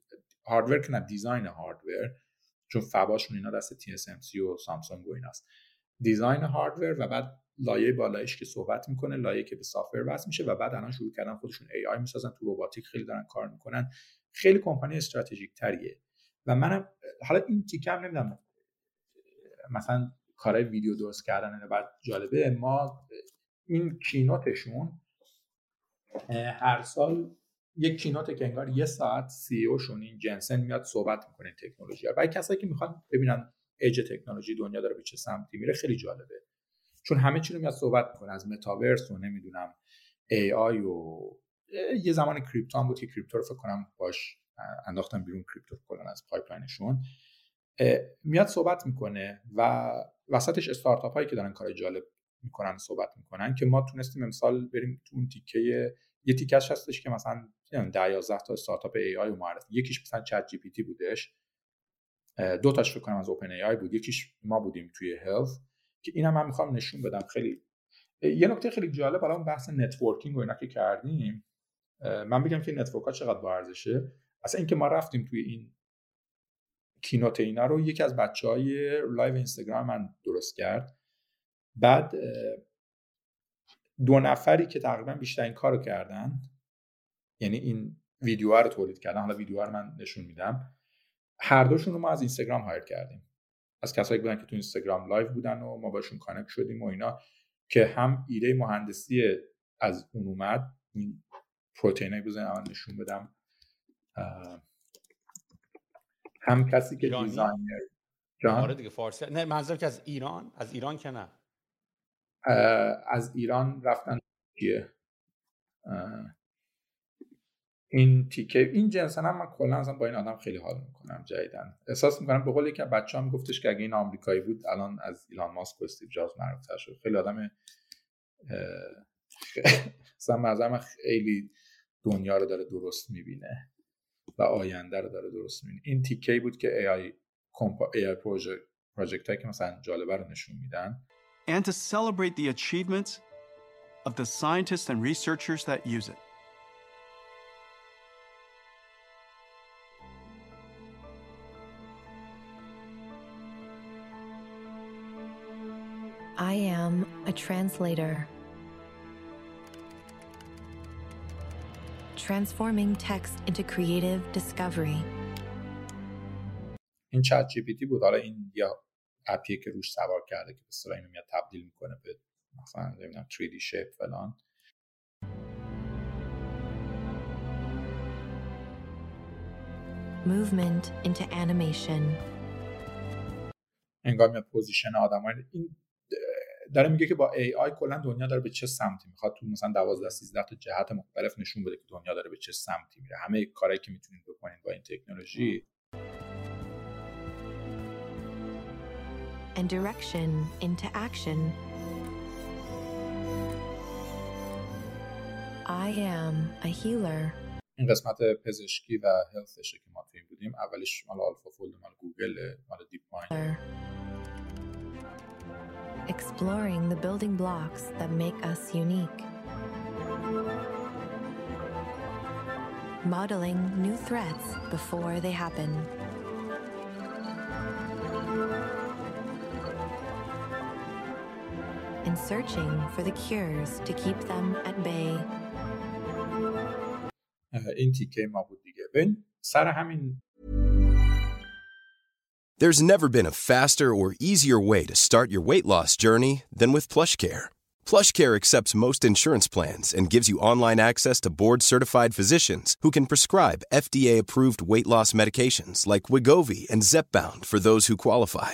hardware که نه design hardware چون fab اشون اینا دست TSMC و سامسونگ و ایناست. design hardware و بعد لایه بالایش که صحبت می‌کنه لایه که به software وصل میشه و بعد الان شروع کردن خودشون AI می‌سازن تو robotic خیلی دارن کار می‌کنن. خیلی کمپانی استراتژیک تریه. و منم حالا این تیکم نمی‌دونم مثلا کارهای ویدیو درست کردن بعد جالبه ما این کینوتشون هر سال یک کینوت که انگار یه ساعت سی او شون این جنسن میاد صحبت می‌کنه تکنولوژی برای کسایی که می‌خوان ببینن ایج تکنولوژی دنیا داره به چه سمتی میره خیلی جالبه. چون همه چی رو میاد صحبت می‌کنه. از متاورس و نمی‌دونم ای آی و یه زمان کریپتو هم بود که کریپتو رو فکر کنم باش انداختن بیرون crypto کلا از pipeline شون. میاد صحبت می‌کنه و وسطش استارتاپ هایی که دارن کار جالب می‌کنن صحبت می‌کنن که ما تونستیم امسال بریم تو اون تیکه یه تیکش هستش که مثلا 10 11 تا استارتاپ AI معرفی یکیش مثلا ChatGPT بودش دو تاش فکر کنم از OpenAI بود. یکیش ما بودیم توی health که اینم من می‌خوام نشون بدم. خیلی یه نکته خیلی جالب حالا بحث networking و اینا که کردیم من بگم که network ها چقدر با ارزشه؟ اصلا اینکه ما رفتیم توی این keynote اینا رو یکی از بچه های live اینستاگرام من درست کرد. بعد دو نفری که تقریبا بیشترین کارو کردن یعنی این ویدیو رو تولید کردن حالا ویدیو رو من نشون میدم هر دوشون رو ما از اینستاگرام hire کردیم. از کسایی بودن که تو اینستاگرام live بودن و ما باشون connect شدیم و اینا که هم ایده مهندسی از اون اومد. این پروتئینای بزنین اول نشون بدم. هم کسی که designer. جان؟ آره دیگه فارسی. نه منظور که از ایران؟ از ایران که نه. از ایران رفتن کیه این تیکه این جنس هم من کلا با این آدم خیلی حال می‌کنم جدیدن احساس می‌کنم به قول یکی بچه هم گفتش که اگه این آمریکایی بود الان از ایلان ماسک و استیو جابز معروفتر شد. خیلی آدم اصلا خیلی دنیا رو داره درست می‌بینه و آینده رو داره درست می‌بینه. این تیکه بود که AI AI پروژکت هایی که مثلا جالبه رو نشون میدن. and to celebrate the achievements of the scientists and researchers that use it. I am a translator. Transforming text into creative discovery. این چت جی پی تی بود حالا این یا اپیه که روش سوار کرده که به اینو میاد تبدیل می‌کنه به مثلا نمی‌دونم 3D شیپ فلان. Movement into animation. انگار میاد position آدم این داره میگه که با AI کلا دنیا داره به چه سمتی می‌خواد. تو مثلا 12 13 تا جهت مختلف نشون بده که دنیا داره به چه سمتی میره. همه کارهایی که می‌تونید بکنید با این تکنولوژی. and direction into action. I am a healer. این قسمت پزشکی و هلثشه که ما توی بودیم اولش مال آلفا فولد مال گوگل مال دیپ مایند Exploring the building blocks that make us unique. Modeling new threats before they happen. and searching for the cures to keep them at bay. این تیکه ما بود دیگه. ببین سر همین There's never been a faster or easier way to start your weight loss journey than with PlushCare. PlushCare accepts most insurance plans and gives you online access to board-certified physicians who can prescribe FDA-approved weight loss medications like Wigovi and Zepbound for those who qualify.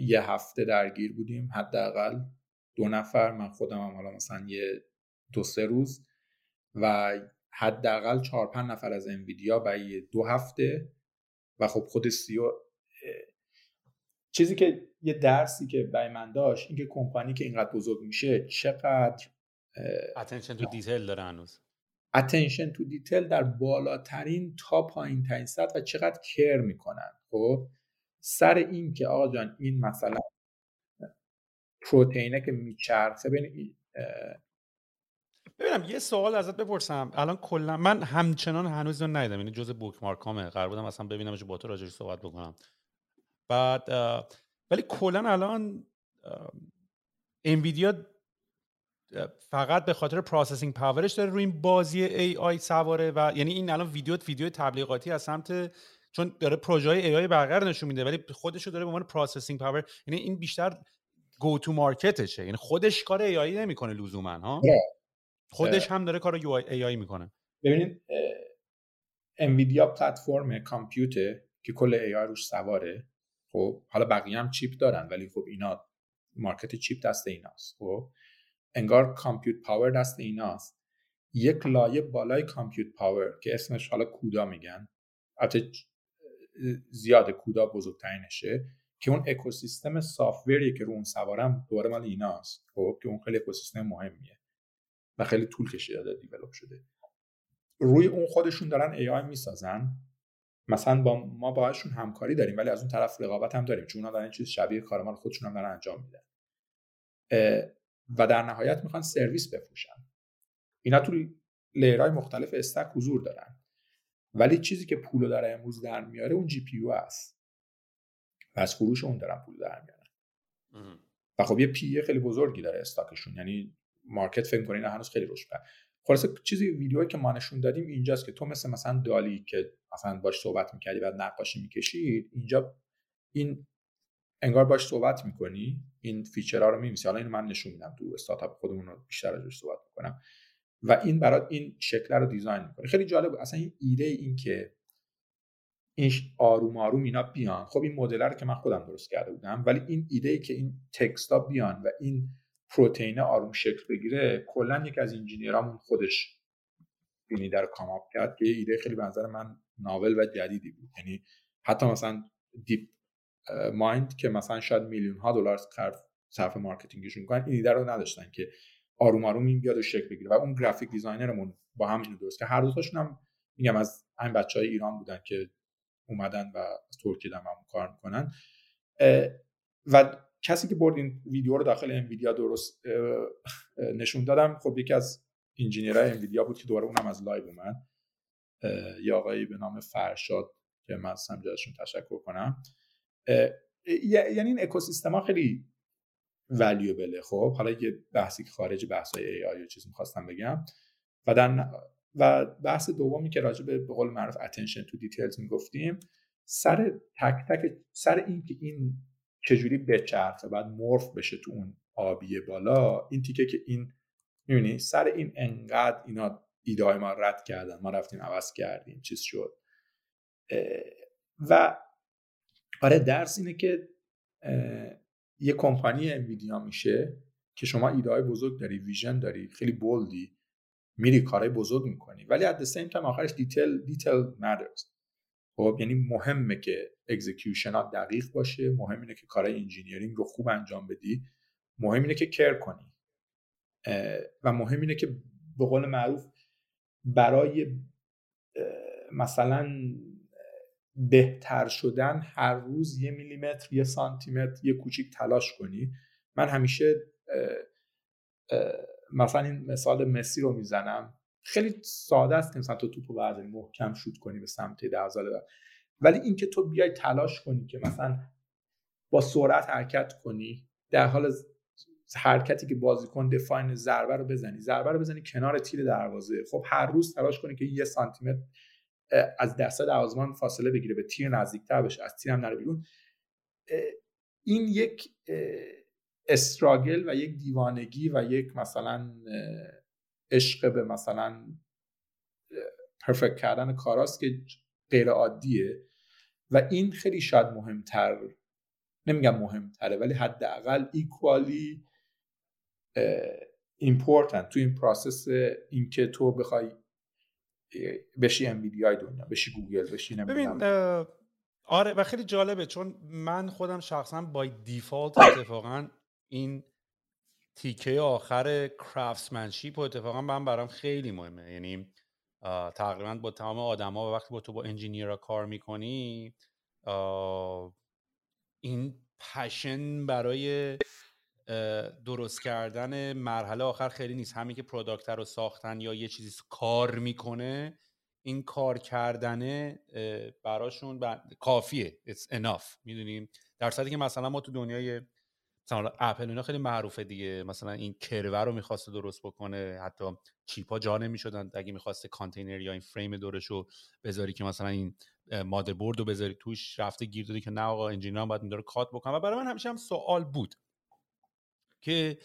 یه هفته درگیر بودیم حداقل دو نفر من خودم هم حالا مثلا یه دو سه روز و حداقل چهار پنج نفر از NVIDIA برای دو هفته و خب خود CEO چیزی که یه درسی که برای من داشت اینکه کمپانی که اینقدر بزرگ میشه چقدر attention to detail داره هنوز. attention to detail در بالاترین تا پایین ترین سطح و چقدر care می‌کنن خب؟ سر این که آقا جان این مثلا پروتئینه که میچرخه بین ببینم یه سوال ازت بپرسم. الان کلا من همچنان هنوز رو ندیدم یعنی جزء bookmark امه قرار بودم اصلا ببینم با تو راجعش صحبت بکنم. بعد ولی کلا الان NVIDIA فقط به خاطر processing power ش داره روی این بازی AI سواره و یعنی این الان ویدیو ویدیو تبلیغاتی از سمت چون داره پروژه های AI بقیه رو نشون میده ولی خودش رو داره به عنوان processing power یعنی این بیشتر go to market شه یعنی خودش کار AI نمی‌کنه لزوما ها؟ خودش هم داره کار AI می‌کنه. ببینید NVIDIA پلتفرم کامپیوتر که کل AI روش سواره خب حالا بقیه هم chip دارن ولی خب اینا market chip دست ایناست خب. انگار compute power دست ایناست. یک لایه بالای compute power که اسمش حالا CUDA میگن. البته زیاد CUDA بزرگترینشه که اون اکوسیستم software ی که رو اون سوارم دوباره مال ایناست خب که اون خیلی اکوسیستم مهمیه و خیلی طول کشیده develop شده. روی اون خودشون دارن AI می‌سازن. مثلا با ما باهاشون همکاری داریم ولی از اون طرف رقابت هم داریم چون اونا دارن چیز شبیه کار ما خودشون هم دارن انجام میدن. و در نهایت می‌خوان سرویس بفروشن. اینا تو layer های مختلف stack حضور دارن. ولی چیزی که پولو داره امروز در میاره اون GPU است و از فروش اون دارن پول در میارن. و خب یه پی خیلی بزرگی داره stock شون. یعنی market فکر کنین هنوز خیلی روش کرد خلاصه چیزی ویدیویی که ما نشون دادیم اینجاست که تو مثل مثلا DALL-E که مثلا باش صحبت می‌کردی بعد نقاشی می‌کشید اینجا این انگار باش صحبت می‌کنی این feature ها رو می‌نویسی حالا اینو من نشون میدم تو استارتاپ خودمون رو بیشتر ازش صحبت می‌کنم. و این برات این شکل رو design می‌کنه. خیلی جالب اصلا این ایده این که این آروم آروم اینا بیان. خب این مدل رو که من خودم درست کرده بودم ولی این ایده ای که این text ا بیان و این پروتئین آروم شکل بگیره کلا یک از engineer امون خودش این ایده رو come up کرد که ایده خیلی به نظر من novel و جدیدی بود. یعنی حتی مثلا DeepMind که مثلا شاید میلیون ها دلار صرف marketing شون می‌کنن این ایده رو نداشتن که آروم آروم این بیاد و شکل بگیره. و اون graphic designer مون با هم اینو درست که هر دوتاشون هم میگم از همین بچه های ایران بودن که اومدن و از ترکیه هم کار می‌کنن. و کسی که برد این ویدیو رو داخل NVIDIA درست نشون دادم خب یکی از engineer های NVIDIA بود که دوباره اونم از live اومد. یه آقایی به نام فرشاد که من از تشکر کنم. یعنی این اکوسیستم ها خیلی valuable ه خب حالا یه بحثی که خارج بحث های AI چیز می‌خواستم بگم. و در و بحث دومی که راجع به قول معروف attention to details می‌گفتیم سر تک تک سر این که این چجوری بچرخه بعد morph بشه تو اون آبی بالا این تیکه که این می‌بینی سر این انقدر اینا ایده های ما رد کردن ما رفتیم عوض کردیم چیز شد. و آره درس اینه که یه کمپانی NVIDIA میشه که شما ایده های بزرگ داری vision داری خیلی bold ی میری کارهای بزرگ می‌کنی. ولی the same time آخرش detail detail matters. خب یعنی مهمه که execution ها دقیق باشه مهم اینه که کارهای engineering رو خوب انجام بدی مهم اینه که care کنی. و مهم اینه که به قول معروف برای مثلا بهتر شدن هر روز یه میلیمتر یه سانتیمتر یه کوچیک تلاش کنی. من همیشه مثلا این مثال مسی رو می‌زنم. خیلی ساده است که مثلا تو توپو برداری محکم شوت کنی به سمت دروازه ولی اینکه تو بیای تلاش کنی که مثلا با سرعت حرکت کنی در حال حرکتی که بازیکن دفاین ضربه رو بزنی ضربه رو بزنی کنار تیر دروازه. خب هر روز تلاش کنی که یه سانتیمتر از دسته دروازه‌بان فاصله بگیره به تیر نزدیکتر بشه از تیر هم نره بیرون. این یک استراگل و یک دیوانگی و یک مثلا عشق به مثلا perfect کردن کاراست که غیر عادیه و این خیلی شاید مهمتر نمیگم مهمتره ولی حداقل equally important تو این process اینکه تو بخوای بشی انویدیا بشی گوگل بشی ببین آره و خیلی جالبه چون من خودم شخصا by default اتفاقا این تیکه آخر craftsmanship و اتفاقا من برام خیلی مهمه. یعنی تقریبا با تمام آدما و وقتی با تو با engineer کار می‌کنی این passion برای درست کردن مرحله آخر خیلی نیست. همین که product رو ساختن یا یه چیزی کار می‌کنه این کار کردنه براشون کافیه. It's enough. می‌دونیم؟ در صورتی که مثلا ما تو دنیای مثلا اپل اینا خیلی معروفه دیگه. مثلا این کرور رو می‌خواسته درست بکنه. حتی چیپا جا نمی‌شدن. اگه می‌خواسته کانتینر یا این فریم دورش رو بذاری که مثلا این مادر رو بذاری توش رفته گیر داده که نه آقا انجینیر باید داره کات بکنه. و برای من همیشه هم سوال بود. که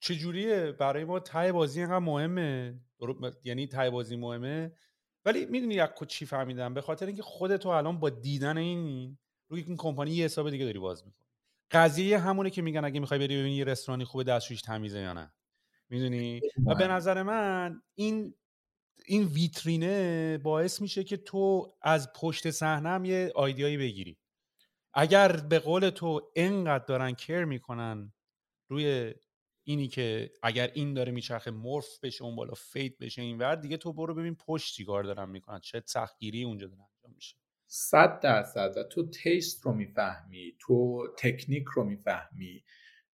چجوریه؟ برای ما تای بازی اینقدر مهمه. یعنی تای بازی مهمه. ولی می‌دونی یک چی فهمیدم؟ به خاطر اینکه خودتو الان با دیدن این روی این کمپانی یه حساب دیگه داری باز می‌کنی. قضیه همونه که میگن اگه می‌خوای بری ببینی یه رستورانی خوبه دستشویش تمیزه یا نه. می‌دونی؟ و به نظر من این این ویترینه باعث میشه که تو از پشت صحنه هم یه آیدیایی بگیری. اگر به قول تو انقدر دارن کر می‌کنن روی اینی که اگر این داره میچرخه مورف بشه اون بالا فیت بشه این ور دیگه تو برو ببین پشت چیکار دارن می‌کنن چه سختگیری اونجا داره انجام میشه. صد درصد و تو taste رو می‌فهمی تو تکنیک رو می‌فهمی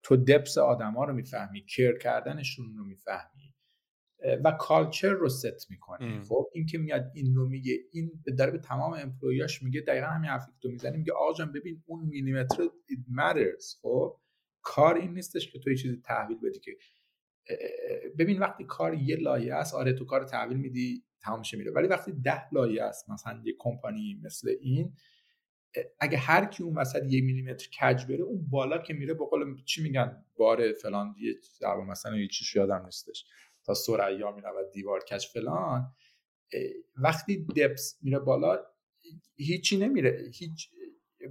تو depth آدما رو می‌فهمی care کردنشون رو می‌فهمی و culture رو ست می‌کنی. خب این که میاد این رو میگه این داره به تمام employee اش میگه دقیقا همین حرفی که تو می‌زنی میگه آقا ببین اون میلیمتر it matters خب؟ کار این نیستش که تو یه چیزی تحویل بدی که ببین وقتی کار یه لایه است آره تو کار تحویل میدی تمام میره. ولی وقتی ده لایه است مثلا یه کمپانی مثل این اگه هر کی اون وسط یه میلیمتر کج بره اون بالا که میره به قول چی میگن؟ بار فلان یه مثلا یه چیش یادم نیستش. تا سریا و دیوار کج فلان. وقتی دپس میره بالا هیچی نمیره. هیچ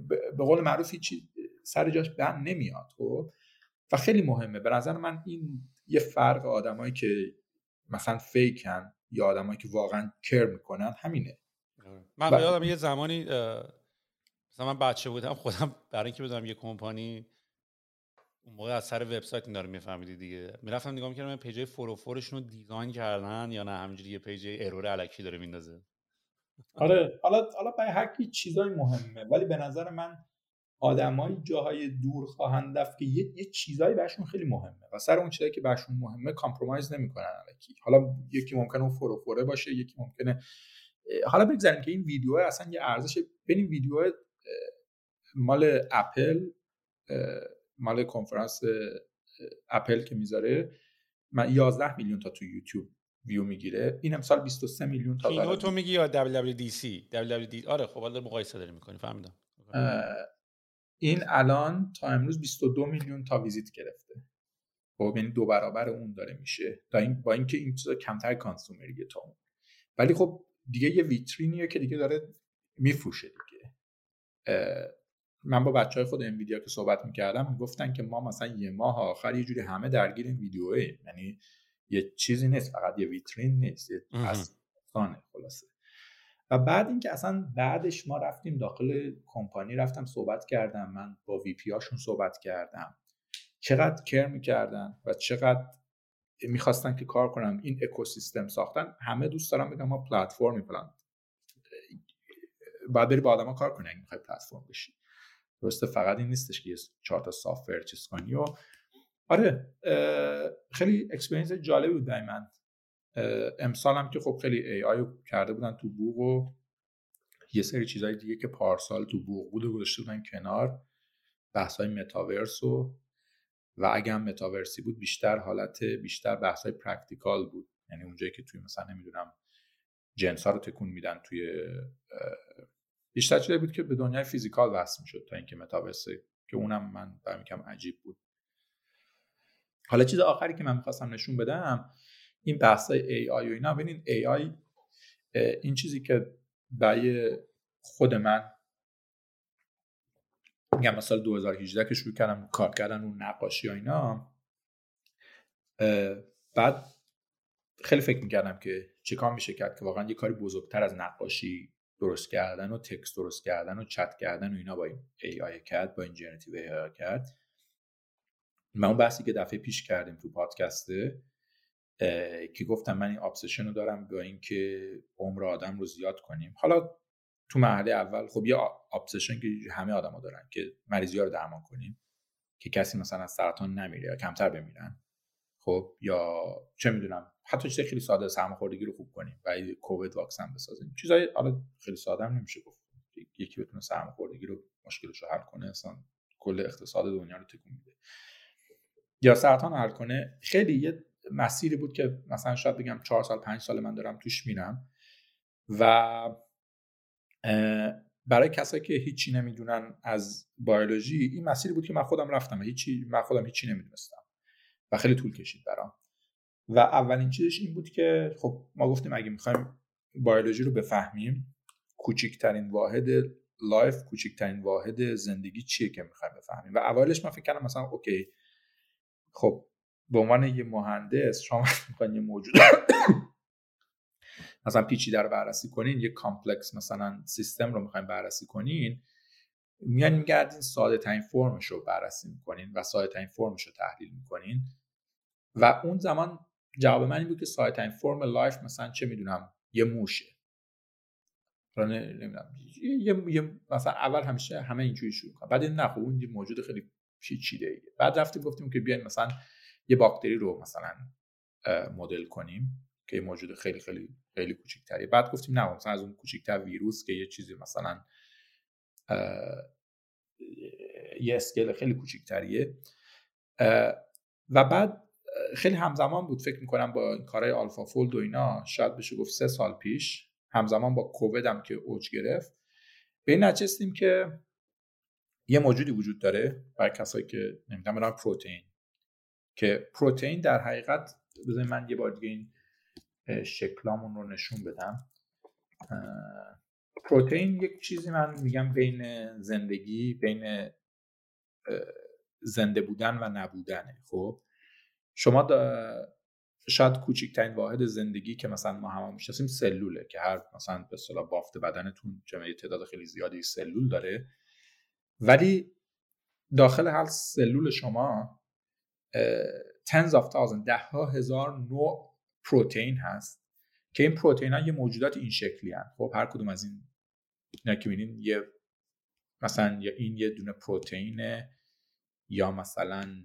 به قول معروف هیچی سر جاش بند نمیاد خب؟ و خیلی مهمه. به نظر من این یه فرق آدمایی که مثلا فیکن یا آدمایی که واقعا کر می‌کنن همینه. آره. من ب... یادم یه زمانی مثلا من بچه بودم خودم برای اینکه بدونم یه کمپانی اون موقع از سر وبسایت این داره میفهمیدی دیگه. می‌رفتم نگاه می‌کردم پیجای فوروفورشون رو design کردن یا نه؟ همینجوری یه page error الکی داره میندازه. آره. حالا حالا برای هر کی چیزای مهمه. ولی به نظر من آدمای جاهای دور خواهند رفت که یه, یه چیزایی بهشون خیلی مهمه و سر اون چیزایی که بهشون مهمه compromise نمی‌کنن الکی. حالا یکی ممکنه اون four o four ه باشه یکی ممکنه حالا بگذاریم که این ویدیو اصلا یه ارزش ببین ویدیو مال اپل مال کنفرانس اپل که می‌ذاره. من 11 میلیون تا تو یوتیوب ویو می‌گیره. این امسال 23 میلیون تا اینو تو میگی یا WWDC WWD آره خب حالا مقایسه داری می‌کنی فهمیدم. این الان تا امروز 22 میلیون تا ویزیت گرفته. خب یعنی دو برابر اون داره میشه. تا این با اینکه این چیزا کمتر کانسومریه تا اون. ولی خب دیگه یه ویترینیه که دیگه داره میفروشه دیگه. من با بچه های خود انویدیا که صحبت می‌کردم می‌گفتن که ما مثلا یه ماه آخر یه جوری همه درگیر این ویدیوه یعنی یه چیزی نیست فقط یه ویترین نیست یه خلاصه. و بعد اینکه اصلا بعدش ما رفتیم داخل کمپانی رفتم صحبت کردم من با وی پی هاشون صحبت کردم. چقدر کر می‌کردن و چقدر می‌خواستن که کار کنم این اکوسیستم ساختن همه دوست دارم بگم ما پلتفرمی پلان باید بری با آدما کار کنی اگه می‌خوای پلتفرم بشی. درسته فقط این نیستش که یه چهار تا software چیز کنی و آره خیلی experience جالبی بود برای امسال هم که خب خیلی AI کرده بودن تو بوق و یه سری چیزهای دیگه که پارسال تو بوق بود و گذاشته بودن کنار بحث های متاورس و و اگه هم متاورسی بود بیشتر حالت بیشتر بحث های practical بود. یعنی اونجایی که توی مثلا نمی‌دونم جنس ها رو تکون میدن توی بیشتر چیزی بود که به دنیای physical وصل می‌شد تا اینکه متاورسی که اونم من برمی کم عجیب بود. حالا چیز آخری که من می‌خواستم نشون بدم این بحث AI و اینا. ببینین AI این چیزی که برای خود من میگم مثلا 2018 که شروع کردم کار کردن اون نقاشی و اینا بعد خیلی فکر می‌کردم که چیکار میشه کرد که واقعا یه کاری بزرگتر از نقاشی درست کردن و text درست کردن و چت کردن و اینا با این AI کرد با این generative AI کرد. من اون بحثی که دفعه پیش کردیم تو پادکسته که گفتم من این ابسشن رو دارم با اینکه عمر آدم رو زیاد کنیم. حالا تو مرحله اول خب یه ابسشن که همه آدما دارن که مریضی ها رو درمان کنیم که کسی مثلا از سرطان نمیره یا کمتر بمیرن. خب یا چه می‌دونم حتی چیز خیلی ساده سرماخوردگی رو خوب کنیم و کووید واکسن بسازیم. چیزای حالا خیلی ساده هم نمیشه گفت. یکی بتونه سرماخوردگی رو مشکلش رو حل کنه اصلا کل اقتصاد دنیا رو تکون میده. یا سرطان حل کنه خیلی یه مسیری بود که مثلا شاید بگم چهار سال پنج سال من دارم توش میرم. و برای کسایی که هیچی نمی‌دونن از بیولوژی این مسیری بود که من خودم رفتم هیچی من خودم هیچی نمی‌دونستم و خیلی طول کشید برام. و اولین چیزش این بود که خب ما گفتیم اگه می‌خوایم بیولوژی رو بفهمیم کوچکترین واحد life کوچکترین واحد زندگی چیه که می‌خوایم بفهمیم؟ و اولش من فکر کردم مثلا okay خب به عنوان یه مهندس شما می‌خواین یه موجود مثلا پیچیده رو بررسی کنین یه complex مثلا سیستم رو می‌خواین بررسی کنین میان میگردین ساده ترین فرمش رو بررسی می‌کنین و ساده ترین فرمش رو تحلیل می‌کنین و اون زمان جواب من این بود که ساده ترین فرم life مثلا چه می‌دونم یه موشه. نمی‌دونم. یه مثلا اول همیشه همه اینجوری شروع کنن بعد نه خب اون یه موجود خیلی پیچیده ایه بعد رفتیم گفتیم که بیاین مثلا یه باکتری رو مثلا مدل کنیم که یه موجود خیلی خیلی خیلی کوچیک‌تری. بعد گفتیم نه مثلا از اون کوچیک‌تر ویروس که یه چیزی مثلا یه اسکیل خیلی کوچیک‌تریه. و بعد خیلی همزمان بود فکر می‌کنم با کارهای آلفا فولد و اینا شاید بشه گفت سه سال پیش همزمان با کووید هم که اوج گرفت. به این نچستیم که یه موجودی وجود داره برای کسایی که نمی‌دونم پروتئین. که پروتئین در حقیقت بذارید من یه بار دیگه این شکلامون رو نشون بدم. پروتئین یک چیزی من میگم بین زندگی بین زنده بودن و نبودنه. خب؟ شما شاید کوچکترین واحد زندگی که مثلا ما هم می‌شناسیم سلوله که هر مثلا به اصطلاح بافت بدنتون جمعه تعداد خیلی زیادی سلول داره. ولی داخل هر سلول شما تنز آف تازن ده ها هزار نوع پروتئین هست که این پروتئین ها یه موجودات این شکلی هست خب هر کدوم از این اینا که می‌بینین یه مثلا یا این یه دونه پروتئینه یا مثلا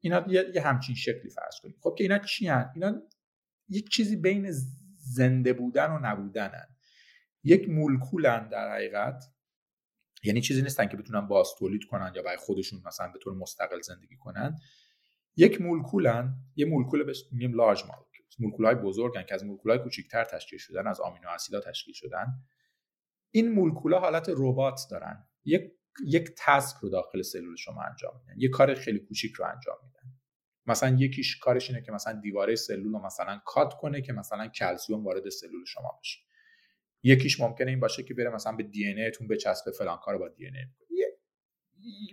اینا یه, همچین شکلی فرض کنید خب که اینا چی هن؟ اینا یک چیزی بین زنده بودن و نبودن هن. یک مولکولن در حقیقت یعنی چیزی نیستن که بتونن باز تولید کنن یا برای خودشون مثلا به طور مستقل زندگی کنن یک مولکولن یه مولکول بهش میگیم large مولکول مولکول های بزرگن که از مولکول های کوچیک‌تر تشکیل شدن از آمینو اسیدها تشکیل شدن. این مولکول حالت ربات دارن. یک یک task رو داخل سلول شما انجام میدن. یک کار خیلی کوچیک رو انجام میدن. مثلا یکیش کارش اینه که مثلا دیواره سلول رو مثلا cut کنه که مثلا کلسیوم وارد سلول شما بشه. یکیش ممکنه این باشه که بره مثلا به دی ان تون بچسبه فلان کار با دی ان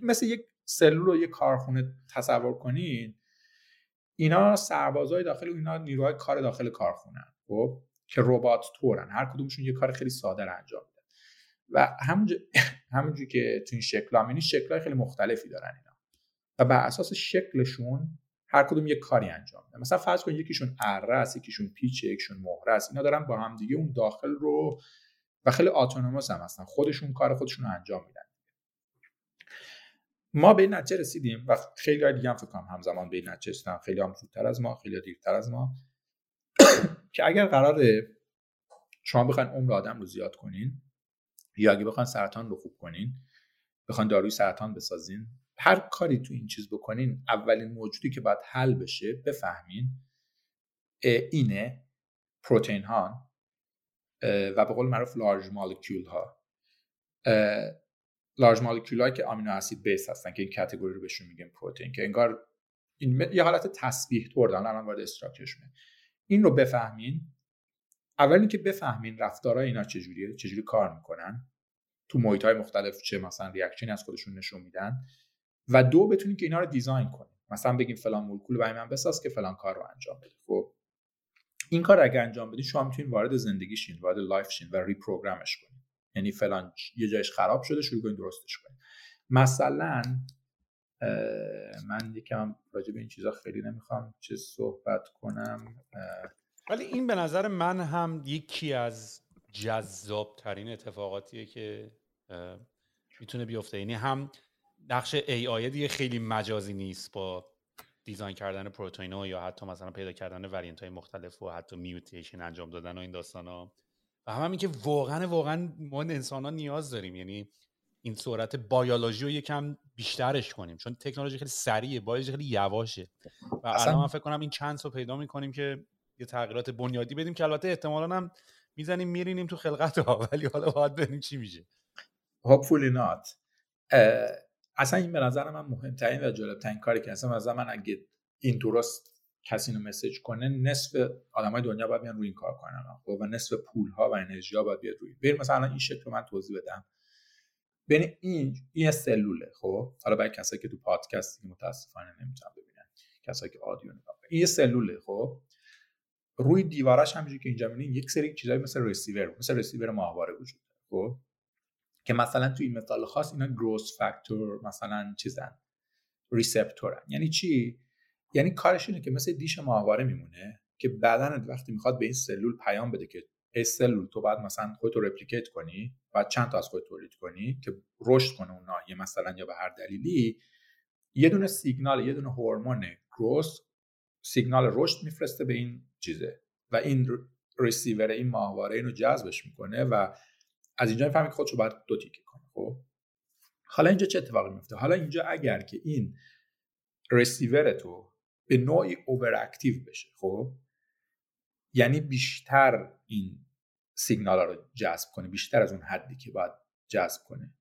مثل یک سلول رو یک کارخونه تصور کنین اینا سربازای داخل اینا نیروهای کار داخل کارخونه خب؟ که ربات تورن. هر کدومشون یه کار خیلی ساده انجام میدن. و همونجور که تو این شکل هم یعنی شکلهای خیلی مختلفی دارن اینا. و بر اساس شکلشون هر کدوم یه کاری انجام میدن. مثلا فرض کن یکیشون اره است یکیشون پیچه یکیشون مهره است. اینا دارن با هم دیگه اون داخل رو و خیلی اتونوموس هم هستن. خودشون کار خودشون رو انجام میدن. ما به این نتیجه رسیدیم و خیلی های دیگه هم فکر کنم همزمان به این نتیجه رسیدن. خیلی هم زودتر از ما خیلی دیرتر از ما. که اگر قراره شما بخواین عمر آدم رو زیاد کنین یا اگه بخواین سرطان رو خوب کنین بخواین داروی سرطان بسازین هر کاری تو این چیز بکنین اولین موجودی که باید حل بشه بفهمین اینه پروتئین ها و به قول معروف large مولکول ها. large مولکول که آمینو اسید based هستن که این category رو بهشون میگیم پروتئین که انگار این یه حالت تسبیح طور دارن الان وارد structure شونه. این رو بفهمین. اول اینکه بفهمین رفتارهای اینا چجوریه چجوری کار می‌کنن. تو محیط های مختلف چه مثلا reaction ی از خودشون نشون میدن. و دو بتونین که اینا رو design کنین. مثلا بگیم فلان مولکول برای من بساز که فلان کار رو انجام بده. خب این کار اگه انجام بدین شما می‌تونین وارد زندگی شین وارد life شین و reprogram ش کنین. یعنی فلان یه جایش خراب شده شروع کنین درستش کنین مثلا من یکم راجع به این چیزا خیلی نمی‌خوام چه صحبت کنم. ولی این به نظر من هم یکی از جذاب ترین اتفاقاتیه که می‌تونه بیفته. یعنی هم نقش AI دیگه خیلی مجازی نیست با دیزاین کردن پروتئین یا حتی مثلا پیدا کردن ورینت های مختلف و حتی میوتیشن انجام دادن و این داستان ها و هم همین که واقعا واقعا ما انسان ها نیاز داریم. یعنی این سرعت بیولوژی رو یکم بیشترش کنیم. چون تکنولوژی خیلی سریعه بیولوژی خیلی یواشه. و الان من فکر کنم این چند رو پیدا می‌کنیم که یه تغییرات بنیادی بدیم که البته احتمالا هم می‌زنیم میرینیم تو خلقت ها. ولی حالا باید ببینیم چی میشه. Hopefully not. اصلا این به نظر من مهمترین و جالبترین کاری که اصلا از من اگه این درست کسی رو مسیج کنه نصف آدمای دنیا باید بیان روی این کار کنن خب، و نصف پول ها و انرژی ها باید بیاد روی. بریم مثلا این شکل رو من توضیح بدم. ببین این این سلوله خب؟ حالا برای کسایی که تو پادکست که متاسفانه نمی‌تونن ببینن. کسایی که آدیو نگاه این یه سلوله خب؟ روی دیوارش همینجوری که اینجا می‌بینید یک سری چیزایی مثل رسیور مثل رسیور ماهواره وجود داره خب؟ که مثلا تو این مثال خاص اینا growth factor مثلا چیزن. receptor ن. یعنی چی؟ یعنی کارش اینه که مثل دیش ماهواره میمونه که بدن وقتی می‌خواد به این سلول پیام بده که ای سلول تو بعد مثلا خودتو replicate کنی بعد چند تا از خودت تولید کنی که رشد کنه اون یه مثلا یا به هر دلیلی. یه دونه سیگنال یه دونه هورمون growth signal رشد میفرسته به این چیزه و این ریسیور این ماهواره اینو جذبش می‌کنه و از اینجا می‌فهمی که خودشو باید دو تیکه کنه خب؟ حالا اینجا چه اتفاقی میفته حالا اینجا اگر که این رسیور تو به نوعی over active بشه خب؟ یعنی بیشتر این سیگنال رو جذب کنه بیشتر از اون حدی که باید جذب کنه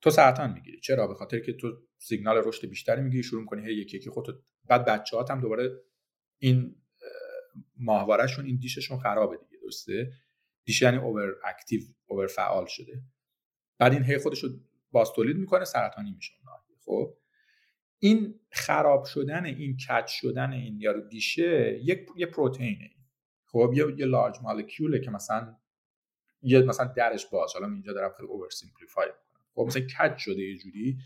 تو سرطان می‌گیری. چرا؟ به خاطر که تو سیگنال رشد بیشتری می‌گیری شروع کنی هی یکی یکی خودت بعد بچه‌هات هم دوباره این ماهوارهشون این دیششون خرابه دیگه درسته؟ دیش یعنی over active over فعال شده. بعد این هی خودش رو باز تولید می‌کنه سرطانی میشه خب؟ این خراب شدن این کج شدن این یارو دیشه یک یه پروتئینه. خب یه یه large molecule ه که مثلا یه مثلا درش باز. حالا اینجا دارم خیلی over simplify می‌کنم. خب مثلا کج شده یه جوری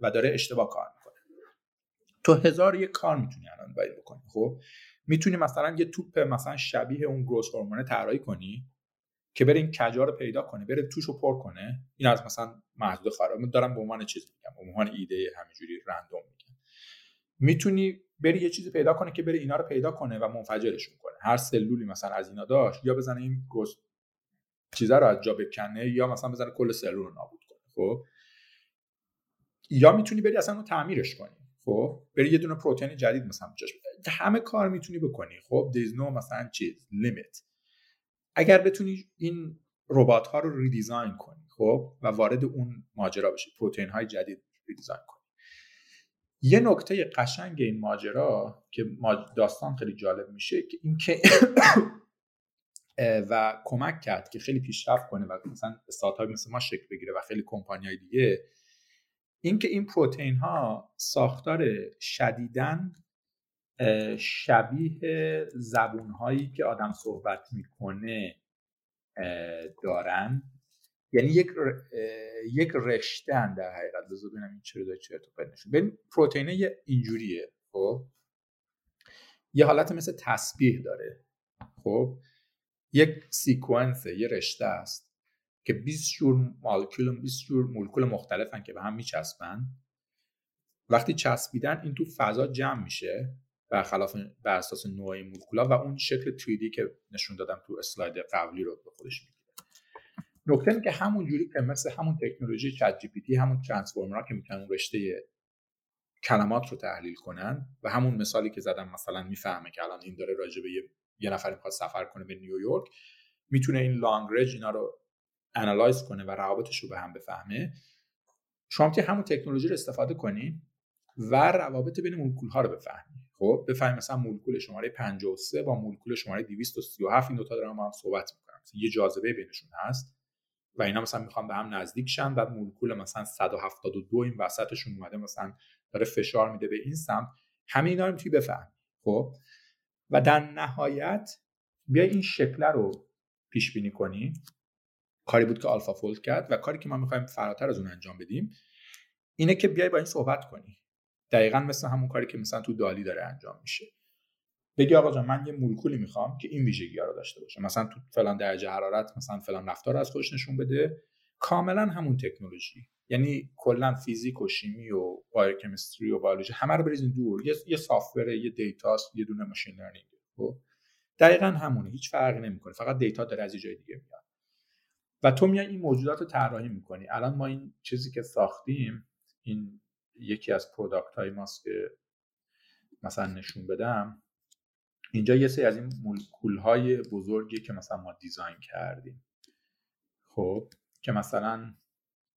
و داره اشتباه کار می‌کنه. تو هزار یه کار می‌تونی الان باید بکنی. خب می‌تونی مثلا یه توپ مثلا شبیه اون گروس هورمون طراحی کنی. که بره این کجا رو پیدا کنه بره توش رو پر کنه. این از مثلا محدود خراب. دارم به عنوان چیز میگم. به عنوان ایده همینجوری رندوم میگم. می‌تونی بری یه چیزی پیدا کنه که بره اینا رو پیدا کنه و منفجرشون کنه هر سلولی مثلا از اینا داشت یا بزنه این گوز چیزا رو از جا بکنه یا مثلا بزنه کل سلول رو نابود کنه. خب؟ یا می‌تونی بری اصلا رو تعمیرش کنی. خب؟ بری یه دونه پروتئین جدید مثلا جاش. همه کار می‌تونی بکنی. خب؟ there's no مثلا چیز limit اگر بتونی این ربات ها رو redesign کنی خب؟ و وارد اون ماجرا بشی پروتئین های جدید redesign کنی. یه نکته قشنگ این ماجرا که داستان خیلی جالب میشه که اینکه و کمک کرد که خیلی پیشرفت کنه و مثلا استارتاپ مثل ما شکل بگیره و خیلی کمپانی های دیگه اینکه این پروتئین ها ساختار شدیدن شبیه زبون هایی که آدم صحبت می‌کنه دارن. یعنی یک یک رشته در حقیقت. بذار ببینم این چرا و پرت نشون. ببین پروتئین اینجوریه خب؟ یه حالت مثل تسبیح داره خب؟ یک سیکونس یه رشته است که 20 جور مولکول 20 جور مولکول مختلفن که به هم میچسبن. وقتی چسبیدن این تو فضا جمع میشه. برخلاف بر اساس نوع مولکولا و اون شکل 3D که نشون دادم تو اسلاید قبلی رو به خودش می‌گیره. نکته اینه که همون جوری که مثل همون تکنولوژی چت جی پی تی همون ترانسفورمرها که می‌تونن رشته کلمات رو تحلیل کنن و همون مثالی که زدم مثلا می‌فهمه که الان این داره راجع به یه, یه نفر می‌خواد سفر کنه به نیویورک می‌تونه این لانگ رنج اینا رو انالایز کنه و روابطش رو به هم بفهمه. شما همون تکنولوژی رو استفاده کنی و روابط بین مولکول ها رو بفهمی. خب بفهمی مثلا مولکول شماره 53 با مولکول شماره 237 این دو تا دارن با هم صحبت می‌کنن یه جاذبه بینشون هست و اینا مثلا می‌خوان به هم نزدیک شن بعد مولکول مثلا 172 این وسطشون اومده مثلا داره فشار میده به این سمت. همه اینا رو می‌تونی بفهمی. خب؟ و در نهایت بیا این شکل رو پیش بینی کنی. کاری بود که AlphaFold کرد و کاری که ما می‌خوایم فراتر از اون انجام بدیم اینه که بیای با این صحبت کنی. دقیقا مثل همون کاری که مثلا تو DALL-E داره انجام میشه. بگی آقا جان من یه مولکولی می‌خوام که این ویژگی رو داشته باشه. مثلا تو فلان درجه حرارت مثلا فلان رفتار از خودش نشون بده. کاملا همون تکنولوژی. یعنی کلا فیزیک و شیمی و biochemistry و بیولوژی همه رو بریزین دور. یه یه software یه dataset یه دونه machine learning. خب؟ دقیقا همونه. هیچ فرقی نمی‌کنه. فقط data داره از یه جای دیگه میاد. و تو میای این موجودات رو طراحی می‌کنی. الان ما این چیزی که ساختیم این یکی از product های ماست که مثلا نشون بدم. اینجا یه سری از این مولکول های بزرگی که مثلا ما design کردیم. خب که مثلا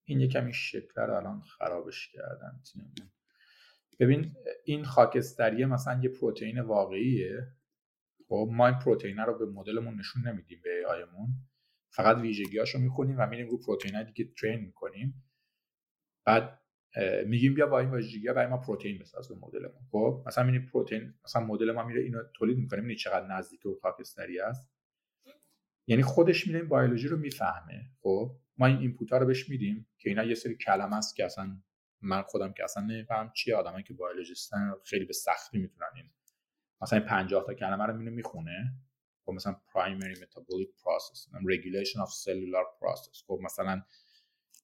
این یکم این شکل رو الان خرابش کردن. ببین این خاکستریه مثلا یه پروتئین واقعیه. خب ما این پروتئین رو به مدلمون نشون نمیدیم به آیمون فقط ویژگیاشو می‌خونیم و میریم رو پروتئین دیگه ترین می‌کنیم. بعد میگیم بیا با این ویژگی برای ما پروتئین بساز به مدلمون خب مثلا می‌بینی پروتئین مثلا مدل ما میره اینو تولید می‌کنه می‌بینی چقدر نزدیک به خاکستری است یعنی خودش میره این بیولوژی رو می‌فهمه. خب ما این اینپوت ها رو بهش میدیم که اینا یه سری کلمه است که اصلا من خودم که اصلا نمیفهم چیه. آدمایی که biologist ن خیلی به سختی می‌تونن این مثلا 50 تا کلمه رو مینو می‌خونه. خب مثلا primary metabolic process regulation of cellular process. خب مثلا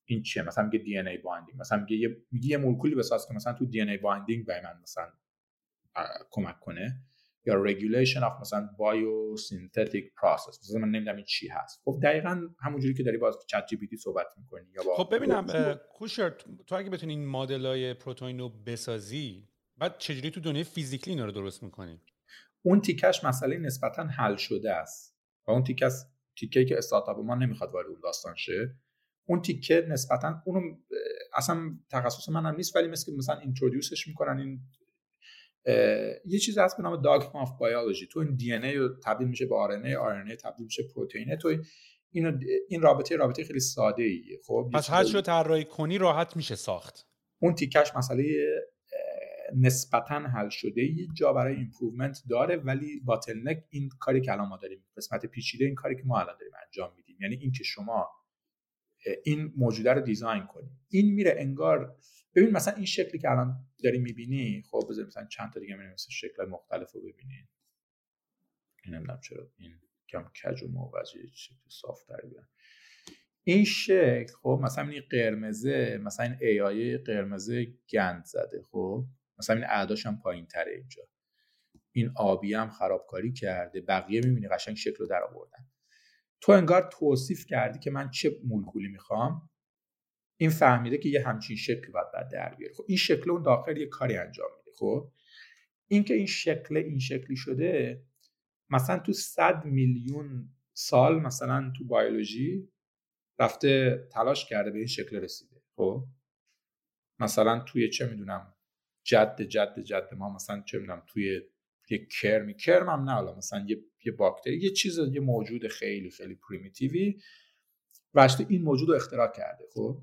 این چیه؟ مثلا میگه DNA binding مثلا میگه یه میگه یه مولکولی بساز که مثلا تو DNA binding به من مثلا کمک کنه. یا regulation of مثلا biosynthetic process. مثلا من نمی‌دونم این چی هست. خب دقیقا همونجوری که داری باز ChatGPT صحبت می‌کنی یا با خب ببینم کوشیار تو اگه بتونی این مدل های پروتئین رو بسازی بعد چجوری تو دنیای physical ی اینا رو درست می‌کنی؟ اون تیکش مسئله نسبتا حل شده است. و اون تیکش تیکه که استارتاپ ما نمی‌خواد وارد اون داستان شه اون تیکه نسبتا اونو اصلا تخصص منم نیست ولی مثل مثلا introduce ش می‌کنن این یه چیز هست به نام dogma of biology تو این DNA تبدیل میشه به آر ان ای آر ان ای تبدیل میشه پروتئین تو اینو این رابطه رابطه خیلی ساده ایه خب پس هر چی طراحی کنی راحت میشه ساخت. اون تیکش مسئله نسبتا حل شده یه جا برای improvement داره ولی bottleneck این کاری که الان ما داریم قسمت پیچیده این کاری که ما الان داریم انجام میدیم. یعنی اینکه شما این موجوده رو design کنید این میره انگار ببین مثلا این شکلی که الان داری می‌بینی خب بذار مثلا چند تا دیگه میریم مثلا شکل مختلف رو ببینید این نمی‌دونم چرا این کم کج و موجه شکل صاف بیان این شکل خب مثلا این قرمزه مثلا این ای آی قرمزه گند زده خب مثلا این اعداش هم پایین تره اینجا. این آبی هم خرابکاری کرده بقیه می‌بینی قشنگ شکل رو در آوردن. تو انگار توصیف کردی که من چه مولکولی می‌خوام؟ این فهمیده که یه همچین شکل باید بعد در بیاره خب این شکل اون داخل یه کاری انجام میده خب؟ اینکه این شکل این شکلی شده مثلا تو صد میلیون سال مثلا تو بیولوژی رفته تلاش کرده به این شکل رسیده خب؟ مثلا توی چه می‌دونم جد جد جد ما مثلا چه می‌دونم توی یه کرمی کرم هم نه حالا مثلا یه یه باکتری یه چیز یه موجود خیلی خیلی پریمیتیوی وشته این موجود رو اختراع کرده خب؟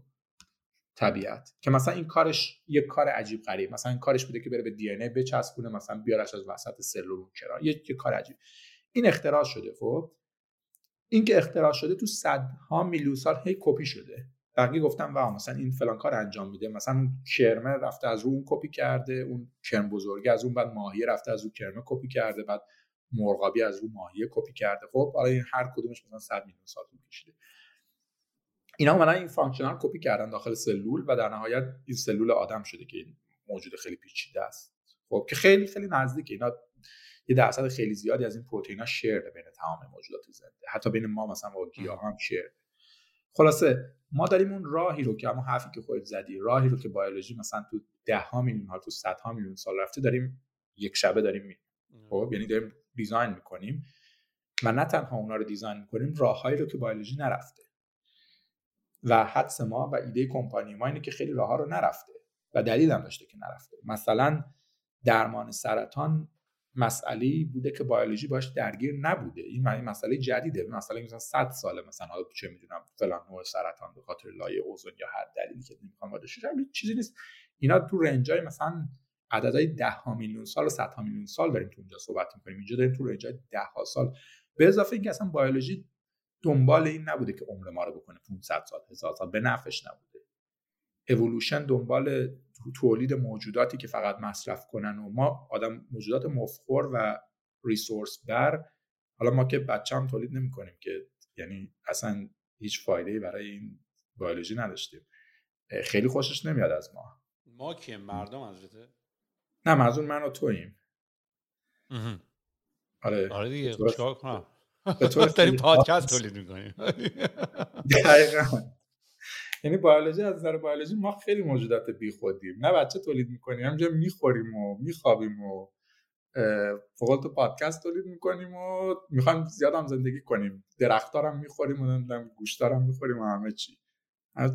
طبیعت. که مثلا این کارش یه کار عجیب غریب مثلا این کارش بوده که بره به DNA بچسبونه مثلا بیارش از وسط سلول کرا یه،, یه کار عجیب. این اختراع شده خب؟ این که اختراع شده تو صدها میلیون سال هی کپی شده. بقیه گفتم wow مثلا این فلان کار انجام میده. مثلا اون کرمه رفته از رو اون کپی کرده اون کرم بزرگی از اون بعد ماهی رفته از اون کرمه کپی کرده بعد مرغابی از رو ماهی کپی کرده. خب حالا این هر کدومش مثلا 100 میلیون سال کشیده. اینا اومدن این function ا رو کپی کردن داخل سلول و در نهایت این سلول آدم شده که این موجود خیلی پیچیده است. خب که خیلی خیلی نزدیک اینا یه درصد خیلی زیادی از این پروتئینا share بین تمام موجودات زنده. حتی بین ما مثلا با گیاه هم share خلاصه ما داریم اون راهی رو که همون حرفی که خودت زدی راهی رو که بیولوژی مثلا تو ده ها میلیون ها تو صد ها میلیون سال رفته داریم یک شبه داریم میریم خب یعنی داریم design می‌کنیم و نه تنها اونا رو دیزاین می‌کنیم راههایی رو که بیولوژی نرفته. و حدس ما و ایده کمپانی ما اینه که خیلی راه ها رو نرفته و دلیل هم داشته که نرفته. مثلا درمان سرطان مسئله بوده که بیولوژی باش درگیر نبوده. این معنی مسئله جدیده. مثلا مثلا 100 ساله مثلا. حالا چه می‌دونم فلان نوع سرطان به خاطر لایه اوزون یا هر دلیلی که نمی‌خوام وارد چیزی نیست. اینا تو رنجای مثلا عددهای 10 ها میلیون سال و 100 ها میلیون سال داریم تو اونجا صحبت می‌کنیم. اینجا داریم تو رنجای 10 ها سال. به اضافه اینکه اصلا بیولوژی دنبال این نبوده که عمر ما رو بکنه 500 سال 1000 سال. به نفعش نبوده. اِوولوشن دنبال تولید موجوداتی که فقط مصرف کنن و ما آدم موجودات مفخور و ریسورس بر حالا ما که بچه هم تولید نمی کنیم که یعنی اصلا هیچ فایده برای این بیولوژی نداشتیم. خیلی خوشش نمیاد از ما. ما که مردم حضرته نه منظور من و توییم. آره. آره دیگه چیکار کنم؟ داریم پادکست تولید می‌کنیم. دقیقا. یعنی بیولوژی از نظر بیولوژی ما خیلی موجودات بی خودیم نه بچه تولید می‌کنیم همینجا می‌خوریم و میخوابیم و فقط تو پادکست تولید می‌کنیم و می‌خوایم زیاد هم زندگی کنیم. درختارم می‌خوریم و نمی‌دونم گوشتارم می‌خوریم و همه چی.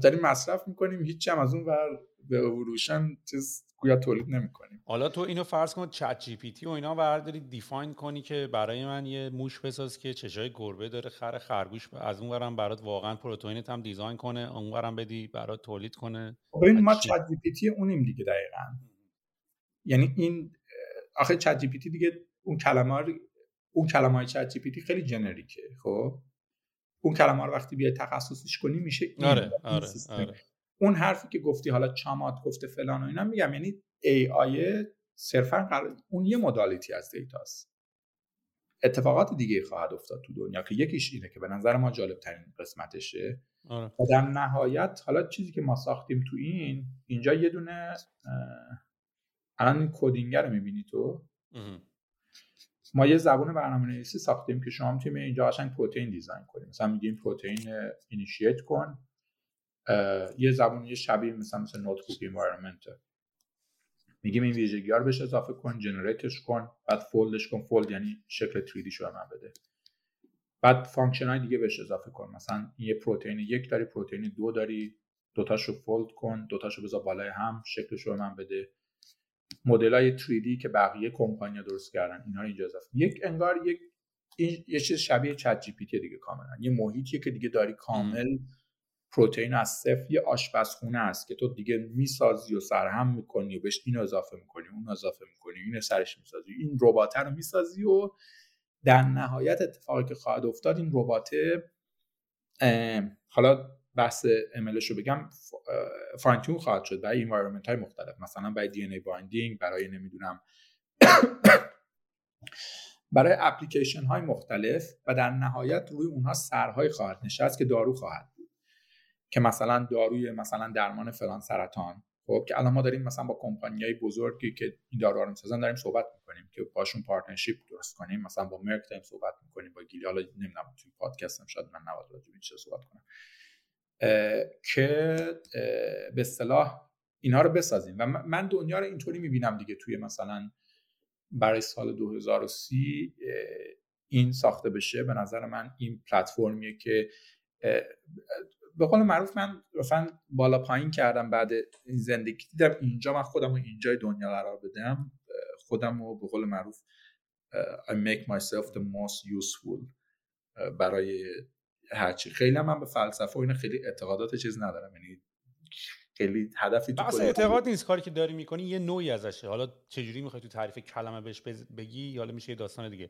داریم مصرف می‌کنیم هیچ هم از اون ور به اولوشن چیز گویا تولید نمی‌کنیم. حالا تو اینو فرض کن ChatGPT و اینا برداری define کنی که برای من یه موش بساز که چشای گربه داره خر خرگوش از اون ورم برات واقعا پروتئینت هم design کنه اون ورم بدی برات تولید کنه. ببین ما ChatGPT اونیم دیگه دقیقا. یعنی این آخه ChatGPT دیگه اون کلمه اون کلمه های ChatGPT خیلی generic ه خب؟ اون کلمه رو وقتی بیای تخصصیش کنی میشه این آره آره, آره. اون حرفی که گفتی حالا چامات گفته فلان و اینا میگم یعنی AI صرفا اون یه modality از data ست اتفاقات دیگه خواهد افتاد تو دنیا که یکیش اینه که به نظر ما جالب ترین قسمتشه. آره. و در نهایت حالا چیزی که ما ساختیم تو این اینجا یه دونه الان این coding رو می‌بینی تو؟ ما یه زبون برنامه نویسی ساختیم که شما می‌تونید اینجا قشنگ پروتئین design کنیم مثلا میگیم پروتئین initiate کن. یه زبون یه شبیه مثلا مثل notebook environment میگیم این ویژگی ها رو بهش اضافه کن generate ش کن بعد fold ش کن. fold یعنی شکل 3D شو من بده. بعد function های دیگه بهش اضافه کن. مثلا یه پروتئین یک داری پروتئین دو داری دوتاشو fold کن دوتاشو بذار بالای هم شکلش رو من بده. مدل های 3D که بقیه کمپانیا درست کردن اینا رو اینجا اضافه یک انگار یک یه چیز شبیه ChatGPT دیگه کاملا. یه محیطیه که دیگه داری کامل پروتئین از صفر یه آشپزخونه است که تو دیگه می‌سازی و سرهم می‌کنی و بهش این اضافه می‌کنی اون اضافه می‌کنی این سرش می‌سازی. این ربات رو می‌سازی و در نهایت اتفاقی که خواهد افتاد این ربات حالا بحث ML ش رو بگم fine خواهد شد برای environment های مختلف. مثلا برای DNA binding برای نمی‌دونم برای اپلیکیشن های مختلف و در نهایت روی اونها سرهای خواهد نشست که دارو خواهد که مثلا داروی مثلا درمان فلان سرطان. خب که الان ما داریم مثلا با کمپانیای بزرگی که این دارو رو می‌سازن داریم صحبت می‌کنیم که باشون partnership درست کنیم. مثلا با Merck داریم صحبت می‌کنیم با Gilead حالا نمی‌دونم توی پادکست شاید من نباید راجع به صحبت کنم. که به اصطلاح اینا رو بسازیم. و من دنیا رو اینطوری می‌بینم دیگه توی مثلا برای سال 2030 این ساخته بشه. به نظر من این پلتفرمیه که به قول معروف من مثلا بالا پایین کردم بعد این زندگی دیدم اینجا من خودم رو اینجای دنیا قرار بدم خودم رو به قول معروف I make myself the most useful برای هرچی خیلی من به فلسفه و اینا خیلی اعتقادات چیز ندارم یعنی خیلی هدفی تو اصلا اعتقاد نیست کاری که داری می‌کنی یه نوعی ازشه حالا چجوری می‌خوای تو تعریف کلمه بهش بگی؟ حالا میشه یه داستان دیگه.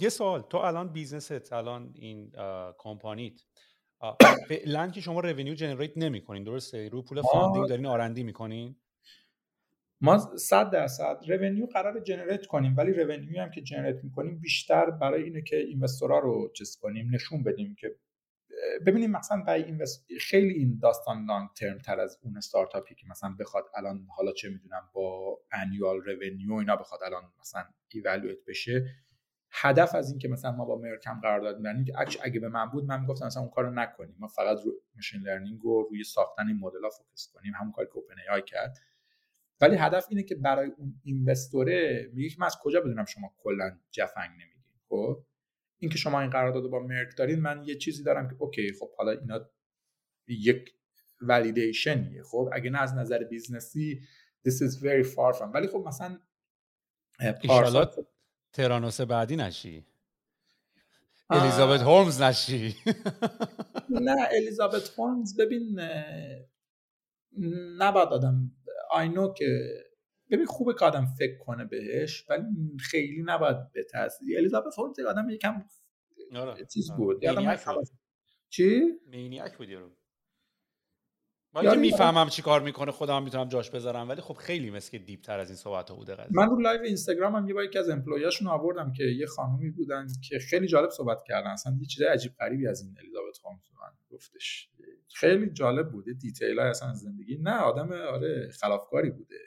یه سوال. تو الان business ت الان این کمپانیت. فعلا که شما revenue generate نمی‌کنین درسته؟ روی پول funding دارین R&D می‌کنین؟ ما 100 درصد revenue قرار generate کنیم ولی revenue هم که generate می‌کنیم بیشتر برای اینه که investor ا رو چیز کنیم نشون بدیم که ببینیم مثلا برای invest خیلی این داستان long-term تر از اون استارتاپی که مثلا بخواد الان حالا چه می‌دونم با annual revenue اینا بخواد الان مثلا evaluate بشه هدف از این که مثلا ما با مرکم قرارداد می‌بندیم که اگه به من بود من می‌گفتم مثلا اون کارو نکنیم. ما فقط رو machine learning و روی ساختن این مدل‌ها focus کنیم. همون کاری که OpenAI کرد. ولی هدف اینه که برای اون investor ه میگه که من از کجا بدونم شما کلا جفنگ نمیگین خب؟ اینکه شما این قرارداد با Merck دارین من یه چیزی دارم که okay خب حالا اینا یک validation یه خب؟ اگه نه از نظر business ی this is very far from. ولی خب مثلا Theranos بعدی نشی. الیزابت هولمز نشی. نه الیزابت هولمز ببین نباید آدم اینو که ببین خوبه که آدم فکر کنه بهش ولی خیلی نباید به تاثیر الیزابت هولمز آدم یکم آره. چیز بود چی؟ maniac بود یارو. من که می‌فهمم چی کار می‌کنه خودم می‌تونم جاش بذارم. ولی خب خیلی مثل deep تر از این صحبت ها بوده من رو live اینستاگرام هم یه بار یکی از employee اشون آوردم که یه خانومی بودن که خیلی جالب صحبت کردن. اصلا یه چیز عجیب غریبی از این الیزابت هولمز من گفتش. خیلی جالب بوده. detail های اصلا زندگی. نه آدم آره خلافکاری بوده.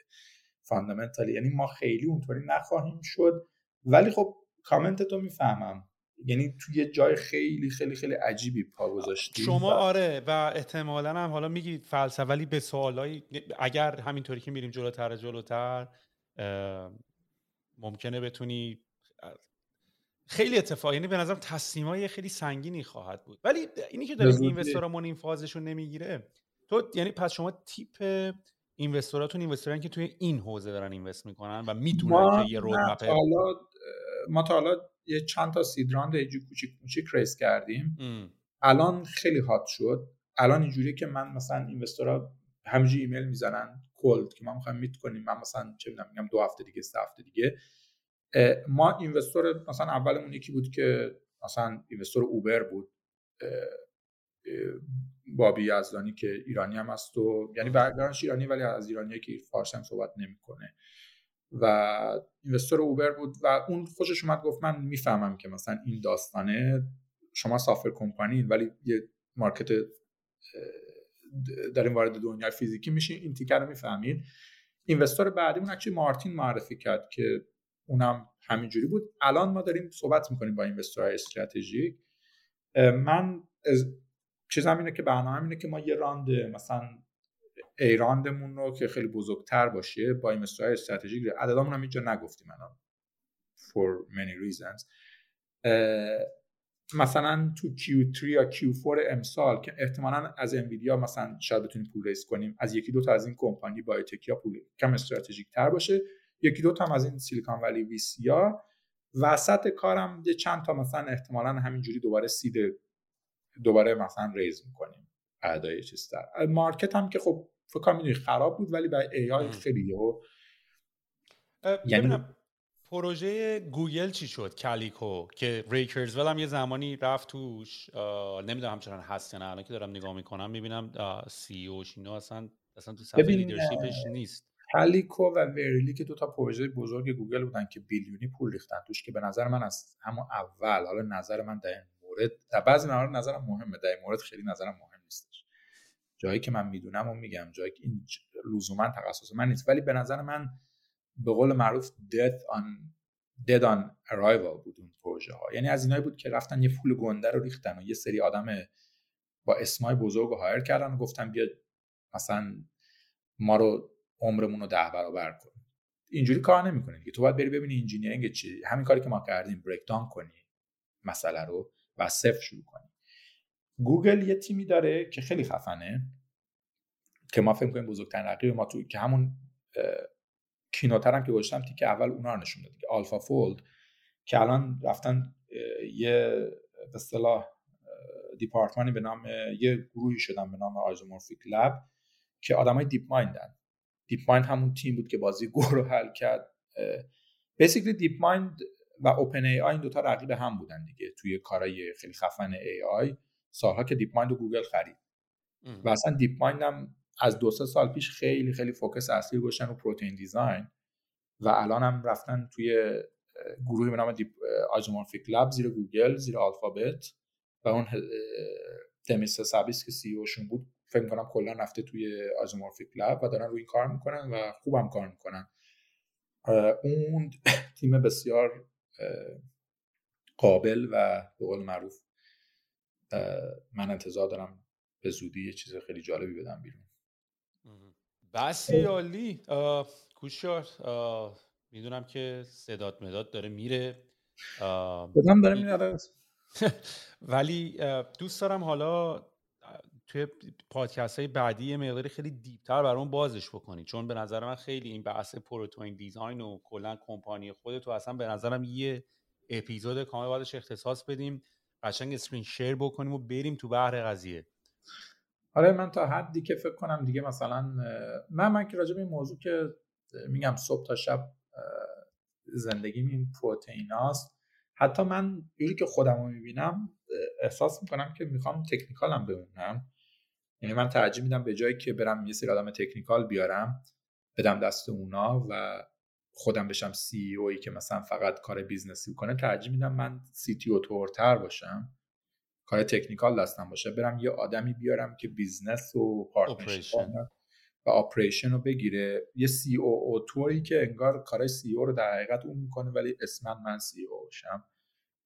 فاندامنتالی. یعنی ما خیلی اونطوری نخواهیم شد. ولی خب کامنت تو می‌فهمم. یعنی توی جای خیلی خیلی خیلی عجیبی پا گذاشتی. شما آره و احتمالا هم حالا میگی فلسفه ولی به سوالای اگر همینطوری که میریم جلوتر جلوتر ممکنه بتونی خیلی اتفاق یعنی به نظرم تصمیمای خیلی سنگینی خواهد بود. ولی اینی که داره اینوستورامون این فازشون نمی‌گیره تو یعنی پس شما تیپ investor اتون investor ن که توی این حوزه دارن invest می‌کنن و می‌تونن که یه roadmap ما تا حالا یه چند تا seed round ایجی کوچیک کوچیک raise کردیم. الان خیلی hot شد. الان اینجوریه که من مثلا investor ا همینجوری ایمیل می‌زنن cold که ما می‌خوایم meet کنیم. من مثلا چه می‌دونم میگم دو هفته دیگه سه هفته دیگه. ما investor مثلا اولمون یکی بود که مثلا investor Uber بود. بابی یزدانی که ایرانی هم هست و یعنی برگردانش ایرانی ولی از ایرانی که فارسی هم صحبت نمی‌کنه. و اینوستور اوبر بود و اون خوشش اومد گفت من می‌فهمم که مثلا این داستانه شما سافر کمپانی ولی یه مارکت داریم وارد دنیای فیزیکی میشین این تیکر رو می‌فهمید اینوستور بعدیمون اکچولی مارتین معرفی کرد که اونم همینجوری بود. الان ما داریم صحبت می‌کنیم با اینوستورهای استراتژیک. من چیزم اینه که برنامه اینه که ما یه round مثلا A round مون رو که خیلی بزرگتر باشه با investor های استراتژیک عددامون هم اینجا نگفتیم الان. For many reasons. مثلا تو Q3 یا Q4 امسال که احتمالا از Nvidia مثلا شاید بتونیم پول raise کنیم از یکی دو تا از این کمپانی biotech یا پول کم استراتژیک تر باشه. یکی دو تا هم از این Silicon Valley VC ا. وسط کارم یه چند تا مثلا احتمالا همینجوری دوباره seed دوباره مثلا raise می‌کنیم. عددای چیزتر market هم که خب فکر کنم خراب بود ولی برای AI خیلی و یعنی پروژه گوگل چی شد؟ Calico که ریکرز هم یه زمانی رفت توش. نمی‌دونم همچنان هست یا نه الان که دارم نگاه می‌کنم می‌بینم CEO ش اینا اصلا اصلا تو صفحه leadership ش نیست. Calico و Verily که دو تا پروژه بزرگ گوگل بودن که billion ی پول ریختن توش که به نظر من از همون اول حالا نظر من در این مورد در بعضی نظرم مهمه در این مورد خیلی نظرم مهم نیستش. جایی که من می‌دونم و میگم جایی که این لزوما تخصص من نیست. ولی به نظر من به قول معروف death on dead on arrival بود اون پروژه ها یعنی از اینایی بود که رفتن یه پول گنده رو ریختن و یه سری آدم با اسمای بزرگ رو hire کردن و گفتن بیا مثلا ما رو عمرمون رو ده برابر کن. اینجوری کار نمی‌کنه دیگه. تو باید بری ببینی engineering چی. همین کاری که ما کردیم break down کنی مسئله رو و صفر شروع کنی. گوگل یه تیمی داره که خیلی خفنه که ما فکر کنیم بزرگترین رقیب ما تو که همون keynote هم که گذاشتم تیک اول اونا رو نشون داد AlphaFold که الان رفتن یه به اصطلاح دیپارتمانی به نام یه گروهی شدن به نام Isomorphic Labs که آدمای DeepMind ن DeepMind همون تیم بود که بازی گو رو حل کرد basically DeepMind و OpenAI این دوتا رقیب هم بودن دیگه توی کارهای خیلی خفن AI سالها که DeepMind و گوگل خرید. و اصلا DeepMind هم از دو سه سال پیش خیلی خیلی focus اصلی گذاشتن رو protein design و الان هم رفتن توی گروهی به نام دیپ Isomorphic Labs زیر گوگل زیر Alphabet و اون دمیس هاسابیس که CEO شون بود فکر می‌کنم کلا رفته توی Isomorphic Labs و دارن روی این کار می‌کنن و خوبم کار می‌کنن. اون تیم بسیار قابل و به قول معروف من انتظار دارم به زودی یه چیز خیلی جالبی بدم بیرون. بسی عالی کوشار می‌دونم که صدات مداد داره میره. بدم داره میره ولی دوست دارم حالا توی پادکست های بعدی یه مقداری خیلی دیپتر برام بازش بکنی. چون به نظر من خیلی این بحث پروتوین دیزاین و کلا کمپانی خودت و اصلا به نظرم یه اپیزود کامل بعدش اختصاص بدیم. قشنگ screen share بکنیم و بریم تو بحر قضیه. آره من تا حدی که فکر کنم دیگه مثلا من من که راجع به این موضوع که میگم صبح تا شب زندگی این پروتئین هاست حتی من جوری که خودم رو می‌بینم احساس می‌کنم که می‌خوام technical م بمونم. یعنی من ترجیح میدم به جایی که برم یه سری آدم technical بیارم بدم دست اونا و خودم بشم CEO ی که مثلا فقط کار business ی کنه ترجیح میدم من CTO طورتر باشم. کار technical دستم باشه برم یه آدمی بیارم که business و partnership و operation رو بگیره. یه COO طوری که انگار کارای CEO رو در حقیقت اون می‌کنه ولی اسمن من CEO شم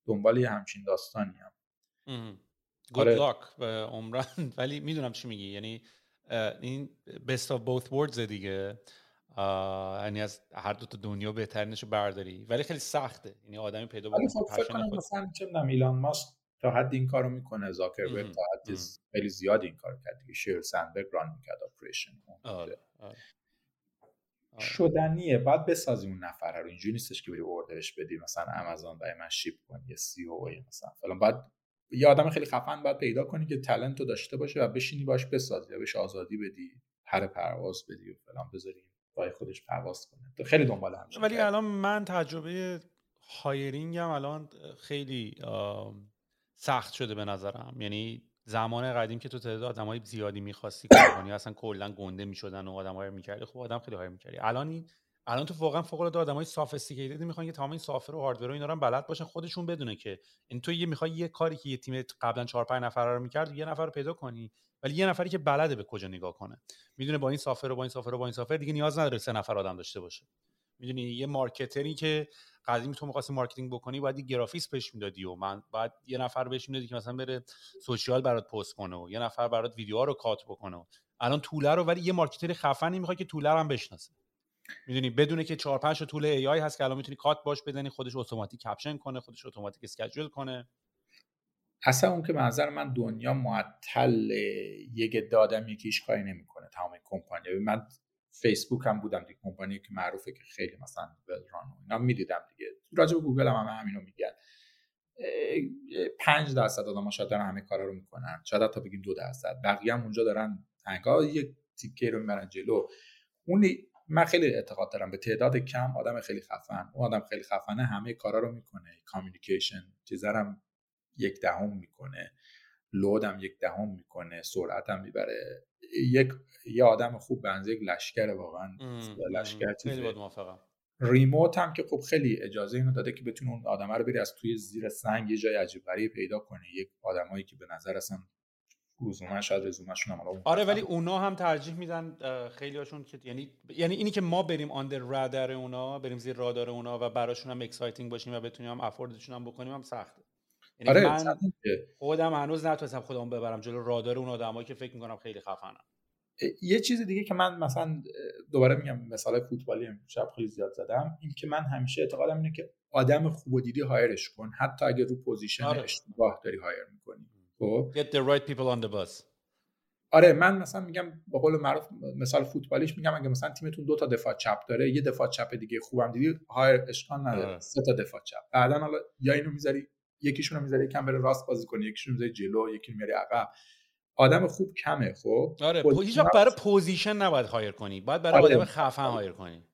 دنبال یه همچین داستانی هم. good luck عمران. ولی می‌دونم چی میگی. یعنی این best of both worlds دیگه. یعنی از هر دو تا دنیا بهترینشو برداری. ولی خیلی سخته. یعنی آدمی پیدا ولی خب فکر کنم مثلا چه می‌دونم ایلان ماسک تا حد این کارو می‌کنه زاکربرگ تا حد خیلی زیاد این کار کرد دیگه. شیر سندبرگ ران می‌کرد اپریشن. آره، آره. شدنیه. باید بسازی اون نفره رو. اینجوری نیستش که بری اوردرش بدی مثلا آمازون برای من شیپ کنی یه سی او مثلا. فلان. باید یه آدم خیلی خفن باید پیدا کنی که تلنت رو داشته باشه و بشینی باش بسازی و بهش آزادی بدی هر پرواز بدی و فلان. بذاری برای خودش پرواز کنه. تو خیلی دنبال هم ولی الان من تجربه هایرینگ هم الان خیلی سخت شده به نظرم. یعنی زمان قدیم که تو تعداد آدمای زیادی می‌خواستی کنی اصلا کلا گنده می‌شدن و آدم های می‌کردی. خب آدم خیلی های می‌کردی. الان این الان تو واقعا فوق العاده آدمای سافستیکیتد می‌خوان که تمام این سافر و هاردور و اینا رو بلد باشن خودشون بدونه که این تو یه می‌خوای یه کاری که یه تیم قبلا 4 5 نفر رو می‌کرد یه نفر رو پیدا کنی ولی یه نفری که بلده به کجا نگاه کنه. می‌دونه با این software و با این software و با این software دیگه نیاز نداره سه نفر آدم داشته باشه. می‌دونی یه marketer ی که قدیم تو می‌خواستی marketing بکنی باید یه گرافیست بهش می‌دادی و من بعد یه نفر بهش می‌دادی که مثلا بره social برات پست کنه و یه نفر برات ویدیوها رو cut بکنه الان tool ها رو ولی یه marketer خفنی می‌خواد که tool ها رو هم بشناسه. می‌دونی بدونه که 4 5 تا tool AI هست که الان می‌تونی cut باش بزنی خودش اتوماتیک caption کنه خودش اتوماتیک schedule کنه. اصلا اون که منظر من دنیا معطل یک دادم یکیش کاری نمی‌کنه تمام کمپانی. من فیسبوک هم بودم دیگه کمپانی که معروفه که خیلی مثلا ولران و اینا می‌دیدم دیگه. راجع به گوگل هم, همه همینو میگن. 5 درصد آدم شاید دارن همه کارا رو می‌کنن. شاید تا بگیم دو درصد. بقیه هم اونجا دارن. انگار یک تیکه رو می‌برن جلو. اون من خیلی اعتقاد دارم به تعداد کم آدم خیلی خفن. اون آدم خیلی خفنه همه کارا رو می‌کنه. کامیونیکیشن چیزارم یک دهم می‌کنه. load م یک دهم می‌کنه. سرعتم می‌بره. یک یه آدم خوب به اندازه یک لشکر واقعا لشکر remote هم که خب خیلی اجازه اینو داده که بتونه اون آدم رو بری از توی زیر سنگ یه جای عجیب غریب پیدا کنه یک آدمایی که به نظر اصلا رزومه شاید رزومهشون هم آره ولی اونا هم ترجیح میدن خیلی هاشون که یعنی یعنی اینی که ما بریم under radar اونا بریم زیر رادار اونا و براشون هم exciting باشیم و بتونیم هم afford شون هم بکنیم هم سخته. یعنی آره من خودم هنوز نتونستم خودم ببرم جلو رادار اون آدمایی که فکر می‌کنم خیلی خفنم یه چیز دیگه که من مثلا دوباره میگم مثال فوتبالی امشب خیلی زیاد زدم این که من همیشه اعتقادم اینه که آدم خوب و دیدی hire ش کن حتی اگه رو position آره. اشتباه داری hire می‌کنی. خب. Get the right people on the bus. آره من مثلا میگم به قول معروف مثال فوتبالیش میگم اگه مثلا تیمتون دو تا دفاع چپ داره یه دفاع چپ دیگه خوبم دیدی hire اشکال نداره. سه تا دفاع چپ. بعدا حالا یا اینو می‌ذاری یکیشون رو می‌ذاری یکم بره راست بازی کنی یکیشون می‌ذاری جلو یکی میاری عقب. آدم خوب کمه خب. آره هیچ برای پوزیشن نباید هایر کنی باید برای آره. آدم خفن هایر کنی.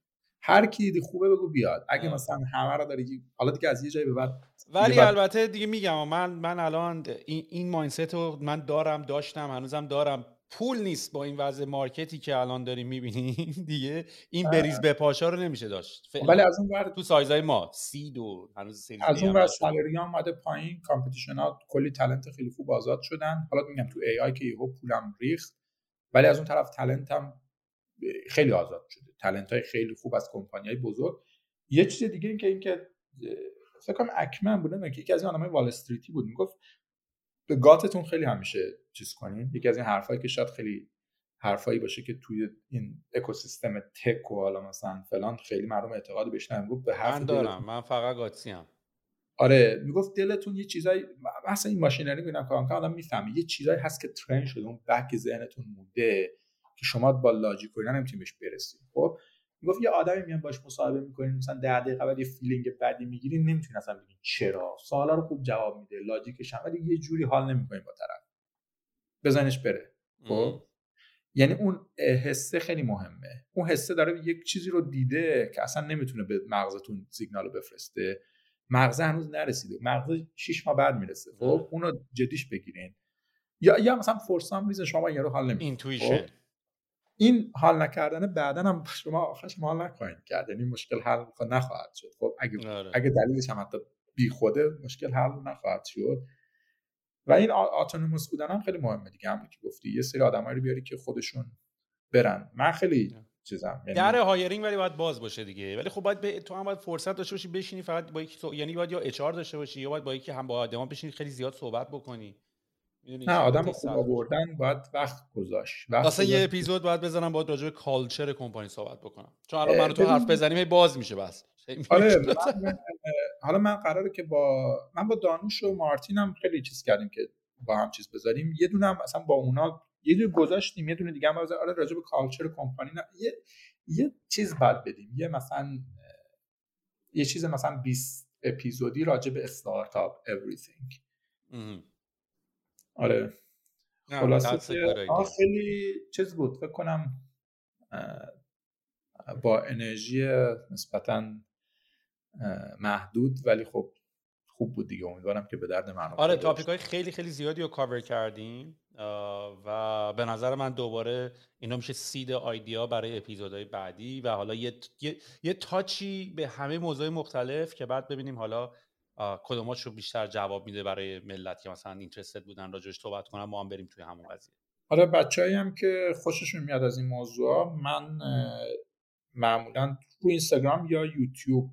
هر کی دیدی خوبه بگو بیاد. اگه مثلا همه رو داری حالا دیگه از یه جایی به بعد ولی البته دیگه میگم من من الان این این مایندست رو من دارم داشتم هنوزم دارم. پول نیست با این وضع مارکتی که الان داریم می‌بینیم دیگه. این بریز به پاشا رو نمیشه داشت. ولی از اون ور تو سایزای ما سی دو هنوز سری از اون ور salary اومده پایین. competition ها کلی talent خیلی خوب آزاد شدن. حالا میگم تو AI که یهو پولم ریخت ولی از اون طرف talent هم خیلی آزاد شده. talent های خیلی خوب از کمپانی های بزرگ. یه چیز دیگه این که اینکه فکر کنم اکمن بوده که یکی از این آدمای وال استریتی بود. می‌گفت به gut تون خیلی همیشه چیز کنین. یکی از این حرفایی که شاید خیلی حرفایی باشه که توی این اکوسیستم tech و حالا مثلا فلان خیلی مردم اعتقاد بهش گفت به حرف من دارم. من فقط gut سی هم آره. می‌گفت دلتون یه چیزایی مثلا این machinery ببینم کار کنم آدم می‌فهمه. یه چیزایی هست که trend شده. اون back ذهنتون مونده که شما با logic و اینا نمی‌تونید بهش برسید خب؟ می‌گفت یه آدمی میان باش مصاحبه می‌کنین مثلا 10 دقیقه بعد یه feeling بدی می‌گیرین نمی‌تونین اصلا بگین چرا. سوالا رو خوب جواب میده logic ش هم ولی یه جوری حال نمی‌کنین با طرف. بزنش بره. خب؟ یعنی اون حسه خیلی مهمه. اون حسه داره یک چیزی رو دیده که اصلا نمی‌تونه به مغزتون سیگنال رو بفرسته. مغزه هنوز نرسیده. مغزه 6 ماه بعد می‌رسه. خب؟ اونو جدیش بگیرین. یا یا مثلا فورسام ریزن شما یارو حال نمی‌کنه. این حال نکردن بعدا هم شما آخرش حال نخواهید کرد یعنی مشکل حل نخواهد شد. خب اگه آره. اگه دلیلش هم حتی بی خوده مشکل حل نخواهد شد. و این آتونوموس بودن هم خیلی مهمه دیگه. همون که گفتی یه سری آدمایی رو بیاری که خودشون برن. من خیلی چیزم یعنی در hiring ولی باید باز باشه دیگه. ولی خب باید ب... تو هم باید فرصت داشته باشی بشینی فقط با یکی یعنی باید یا HR داشته باشی یا باید با یکی هم با آدما بشینی خیلی زیاد صحبت بکنی. نه آدم خوب آوردن باید وقت گذاشت. واسه یه اپیزود باید بزنم باید راجع به culture کمپانی صحبت بکنم. چون الان من تو حرف بزنیم باز میشه بس. آره حالا من قراره که با من با دانوش و مارتین هم خیلی چیز کردیم که با هم چیز بذاریم. یه دونه هم اصلا با اونا یه دونه گذاشتیم یه دونه دیگه هم آره راجع به culture کمپانی یه یه چیز بعد بدیم. یه مثلا یه چیز مثلا 20 اپیزودی راجع به استارتاپ everything. آره. خلاصه خیلی چیز بود. فکر کنم با انرژی نسبتا محدود ولی خب خوب بود دیگه. امیدوارم که به درد من آره تاپیک های خیلی خیلی زیادی رو کاور کردیم و به نظر من دوباره اینا میشه seed idea برای اپیزودهای بعدی و حالا یه, یه،, یه touch ی به همه موضوع مختلف که بعد ببینیم حالا کدوماش رو بیشتر جواب میده برای ملت که مثلا interested بودن راجعش صحبت کنم ما هم بریم توی همون قضیه. حالا بچههایی هم که خوششون میاد از این موضوع من معمولا تو اینستاگرام یا یوتیوب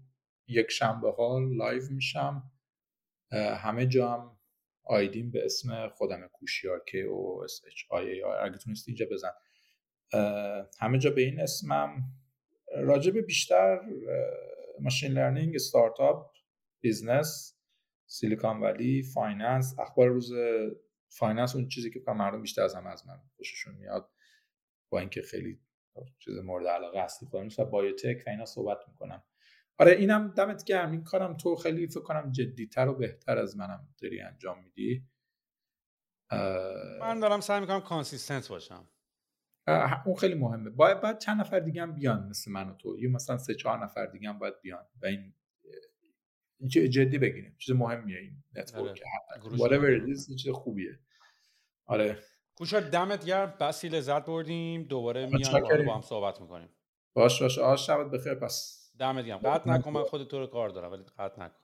یک شنبه ها live میشم. همه جا هم ID م به اسم خودم کوشیار K O O S H I اگه تونستی اینجا بزن. همه جا به این اسمم. راجب بیشتر machine learning استارتاپ business سیلیکان ولی finance اخبار روز finance اون چیزی که مردم بیشتر از همه از من خوششون میاد. با اینکه خیلی چیز مورد علاقه هستی خودم مثلا biotech و اینا صحبت می‌کنم. آره اینم دمت گرم. این کارم تو خیلی فکر کنم جدیتر و بهتر از منم داری انجام میدی. من دارم سعی می‌کنم consistent باشم. اون خیلی مهمه. باید بعد چند نفر دیگه هم بیان مثل من و تو. یا مثلا سه چهار نفر دیگه هم باید بیان. و این جدی بگیریم. چیز مهمیه این network آره. whatever چیز خوبیه. آره. کوشا دمت گرم. بسی لذت بردیم. دوباره میان با هم صحبت می‌کنیم. باش باش. آش شبت بخیر. پس دمت گرم. قطع نکن من خود تو رو کار دارم ولی قطع نکن.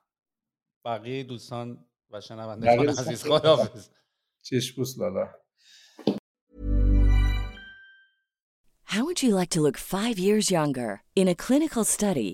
بقیه دوستان و شنوندگان عزیز خداحافظ. چش بوس لالا. How would you like to look 5 years younger? In a clinical study,